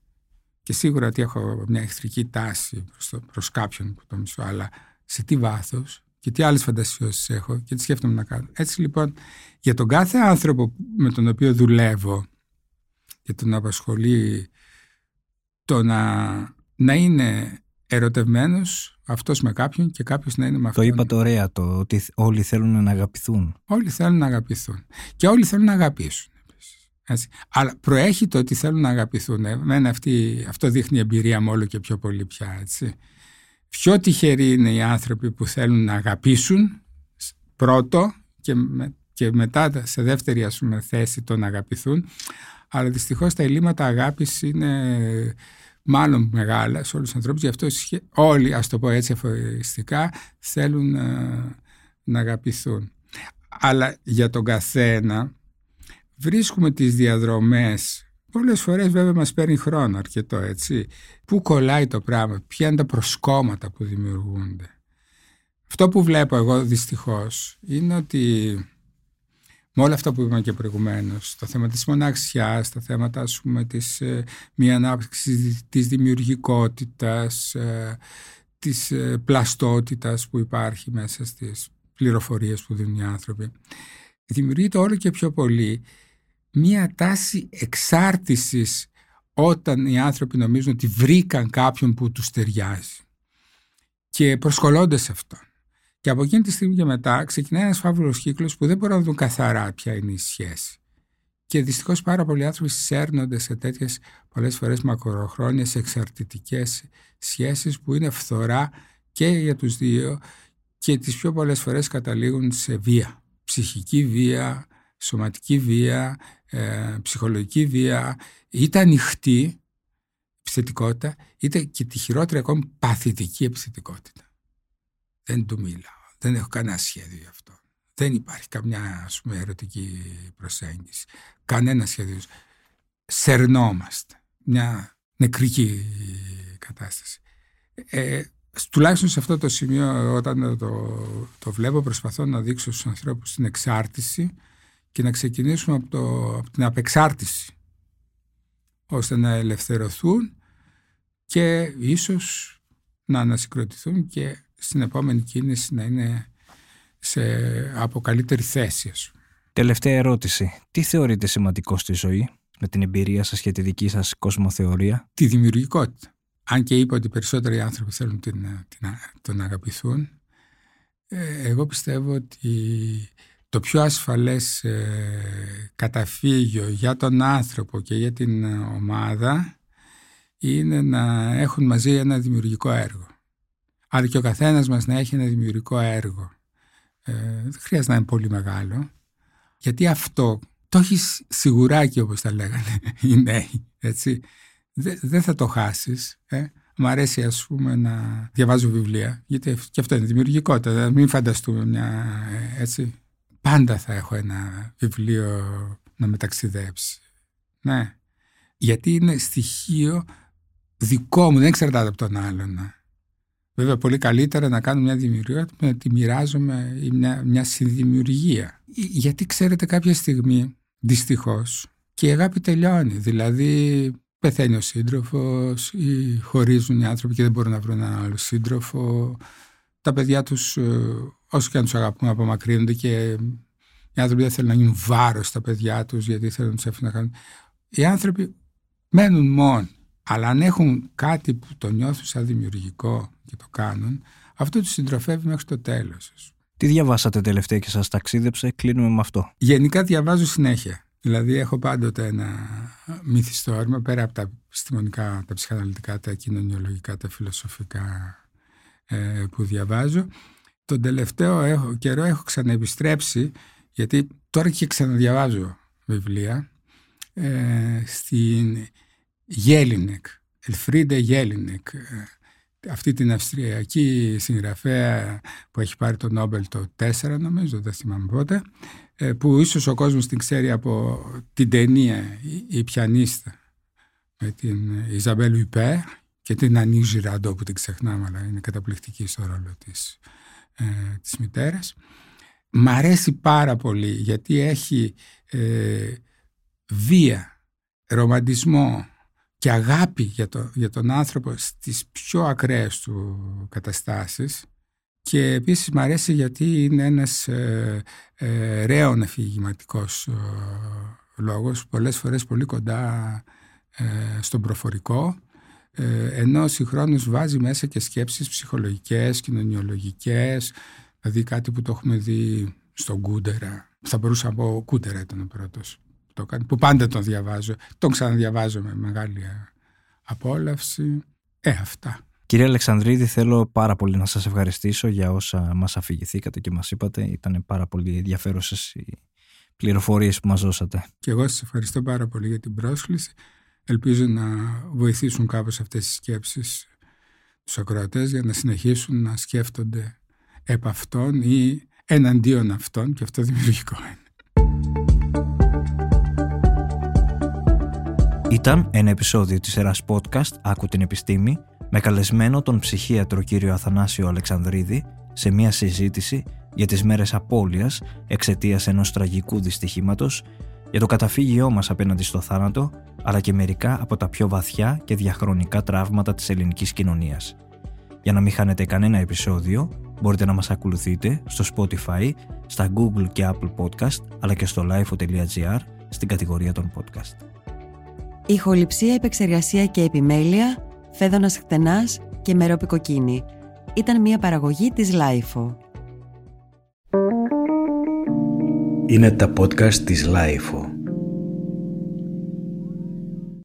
Και σίγουρα ότι έχω μια εχθρική τάση προς, το, προς κάποιον που το μισώ, αλλά σε τι βάθος και τι άλλες φαντασιώσεις έχω και τι σκέφτομαι να κάνω. Έτσι λοιπόν για τον κάθε άνθρωπο με τον οποίο δουλεύω και τον απασχολεί το να, να είναι ερωτευμένος αυτός με κάποιον και κάποιος να είναι με αυτόν. Το είπατε ωραία το ότι όλοι θέλουν να αγαπηθούν. Όλοι θέλουν να αγαπηθούν. Και όλοι θέλουν να αγαπήσουν. Έτσι. Αλλά προέχει το ότι θέλουν να αγαπηθούν. Εμένα αυτή, αυτό δείχνει εμπειρία μου όλο και πιο πολύ πια. Έτσι. Πιο τυχεροί είναι οι άνθρωποι που θέλουν να αγαπήσουν πρώτο και, και μετά σε δεύτερη ας πούμε, θέση το να αγαπηθούν. Αλλά δυστυχώς τα ελλείμματα αγάπης είναι μάλλον μεγάλα σε όλους τους ανθρώπους. Γι' αυτό όλοι, ας το πω έτσι αφοριστικά, θέλουν να, να αγαπηθούν. Αλλά για τον καθένα βρίσκουμε τις διαδρομές Πολλές φορές βέβαια μας παίρνει χρόνο αρκετό έτσι. Πού κολλάει το πράγμα, ποια είναι τα προσκόμματα που δημιουργούνται. Αυτό που βλέπω εγώ δυστυχώς είναι ότι με όλα αυτά που είπαμε και προηγουμένως, το θέμα της μοναξιάς, τα θέματα ας πούμε της ε, μη ανάπτυξης της δημιουργικότητας, ε, της ε, πλαστότητας που υπάρχει μέσα στις πληροφορίες που δίνουν οι άνθρωποι, δημιουργείται όλο και πιο πολύ μία τάση εξάρτησης όταν οι άνθρωποι νομίζουν ότι βρήκαν κάποιον που τους ταιριάζει και προσκολώνται σε αυτό. Και από εκείνη τη στιγμή και μετά ξεκινάει ένας φαύλος κύκλος που δεν μπορούν να δουν καθαρά ποια είναι η σχέση. Και δυστυχώς πάρα πολλοί άνθρωποι σέρνονται σε τέτοιες πολλές φορές μακροχρόνιες εξαρτητικές σχέσεις που είναι φθορά και για τους δύο και τις πιο πολλές φορές καταλήγουν σε βία. Ψυχική βία, σωματική βία, ε, ψυχολογική βία, είτε ανοιχτή επιθετικότητα, είτε και τη χειρότερη ακόμη παθητική επιθετικότητα. Δεν του μιλάω, δεν έχω κανένα σχέδιο γι' αυτό. Δεν υπάρχει καμιά ας πούμε, ερωτική προσέγγιση. Κανένα σχέδιο. Σερνόμαστε. Μια νεκρική κατάσταση. Ε, τουλάχιστον σε αυτό το σημείο όταν το, το βλέπω προσπαθώ να δείξω στους ανθρώπους την εξάρτηση και να ξεκινήσουμε από, το, από την απεξάρτηση ώστε να ελευθερωθούν και ίσως να ανασυγκροτηθούν και στην επόμενη κίνηση να είναι σε, από καλύτερη θέση. Τελευταία ερώτηση. Τι θεωρείτε σημαντικό στη ζωή με την εμπειρία σας και τη δική σας κοσμοθεωρία; Τη δημιουργικότητα. Αν και είπα ότι περισσότεροι άνθρωποι θέλουν την, την, τον αγαπηθούν, ε, εγώ πιστεύω ότι το πιο ασφαλές ε, καταφύγιο για τον άνθρωπο και για την ομάδα είναι να έχουν μαζί ένα δημιουργικό έργο. Άρα και ο καθένας μας να έχει ένα δημιουργικό έργο. Ε, δεν χρειάζεται να είναι πολύ μεγάλο. Γιατί αυτό το έχει σιγουράκι όπως τα λέγανε οι νέοι. Έτσι. Δεν θα το χάσεις. Ε. Μ' αρέσει ας πούμε να διαβάζω βιβλία. Γιατί και αυτό είναι δημιουργικότητα. Μην φανταστούμε μια ε, έτσι, πάντα θα έχω ένα βιβλίο να μεταξιδέψει. Ναι. Γιατί είναι στοιχείο δικό μου, δεν εξαρτάται από τον άλλον. Βέβαια, πολύ καλύτερα να κάνω μια δημιουργία να τη μοιράζομαι ή μια, μια συνδημιουργία. Γιατί ξέρετε, κάποια στιγμή, δυστυχώς, και η αγάπη τελειώνει. Δηλαδή, πεθαίνει ο σύντροφος ή χωρίζουν οι άνθρωποι και δεν μπορούν να βρουν έναν άλλο σύντροφο. Τα παιδιά τους ε, όσο και αν τους αγαπούν, απομακρύνονται και οι άνθρωποι δεν θέλουν να γίνουν βάρος στα παιδιά τους γιατί θέλουν να τους αφήνουν να κάνουν. Οι άνθρωποι μένουν μόνοι. Αλλά αν έχουν κάτι που το νιώθουν σαν δημιουργικό και το κάνουν, αυτό τους συντροφεύει μέχρι το τέλος. Τι διαβάσατε τελευταία και σας ταξίδεψε, κλείνουμε με αυτό. Γενικά διαβάζω συνέχεια. Δηλαδή έχω πάντοτε ένα μυθιστόρημα πέρα από τα επιστημονικά, τα ψυχαναλυτικά, τα κοινωνιολογικά, τα φιλοσοφικά ε, που διαβάζω. Τον τελευταίο έχω, καιρό έχω ξαναεπιστρέψει γιατί τώρα και ξαναδιαβάζω βιβλία ε, στην Γέλινεκ, Ελφρίντε Γέλινεκ, αυτή την αυστριακή συγγραφέα που έχει πάρει το Νόμπελ το 4 νομίζω, δεν θυμάμαι πότε, ε, που ίσως ο κόσμος την ξέρει από την ταινία «Η πιανίστα» με την Ιζαμπέλ Ιπέρ και την Ανή Ζιραντό που την ξεχνάμε αλλά είναι καταπληκτική στο ρόλο της ε, της μητέρας. Μ' αρέσει πάρα πολύ γιατί έχει ε, βία, ρομαντισμό και αγάπη για, το, για τον άνθρωπο στις πιο ακραίες του καταστάσεις Και επίσης μου αρέσει γιατί είναι ένας ε, ε, ρέων αφηγηματικός ε, λόγος, πολλές φορές πολύ κοντά ε, στον προφορικό, ε, ενώ συγχρόνως βάζει μέσα και σκέψεις ψυχολογικές, κοινωνιολογικές, δηλαδή κάτι που το έχουμε δει στον Κούντερα. Θα μπορούσα να πω, Κούντερα ήταν ο πρώτος που το κάνει, που πάντα τον διαβάζω. Τον ξαναδιαβάζω με μεγάλη απόλαυση. Ε, αυτά. Κύριε Αλεξανδρίδη, θέλω πάρα πολύ να σας ευχαριστήσω για όσα μας αφηγηθήκατε και μας είπατε. Ήταν πάρα πολύ ενδιαφέρουσες οι πληροφορίες που μας δώσατε. Και εγώ σας ευχαριστώ πάρα πολύ για την πρόσκληση. Ελπίζω να βοηθήσουν κάπως αυτές οι σκέψεις τους ακροατές για να συνεχίσουν να σκέφτονται επ' αυτών ή εναντίον αυτών και αυτό δημιουργικό είναι. Ήταν ένα επεισόδιο της σειράς podcast «Άκου την επιστήμη» με καλεσμένο τον ψυχίατρο κύριο Αθανάσιο Αλεξανδρίδη σε μια συζήτηση για τις μέρες απώλειας εξαιτίας ενός τραγικού δυστυχήματος, για το καταφύγιό μας απέναντι στο θάνατο, αλλά και μερικά από τα πιο βαθιά και διαχρονικά τραύματα της ελληνικής κοινωνίας. Για να μην χάνετε κανένα επεισόδιο, μπορείτε να μας ακολουθείτε στο Spotify, στα Google και Apple Podcast, αλλά και στο lifeo.gr στην κατηγορία των podcast. Ηχοληψία, επεξεργασία και επιμέλεια, φέδωνας χτενάς και μερόπικοκίνη. Ήταν μια παραγωγή της Λάιφο. Είναι τα podcast της Λάιφο.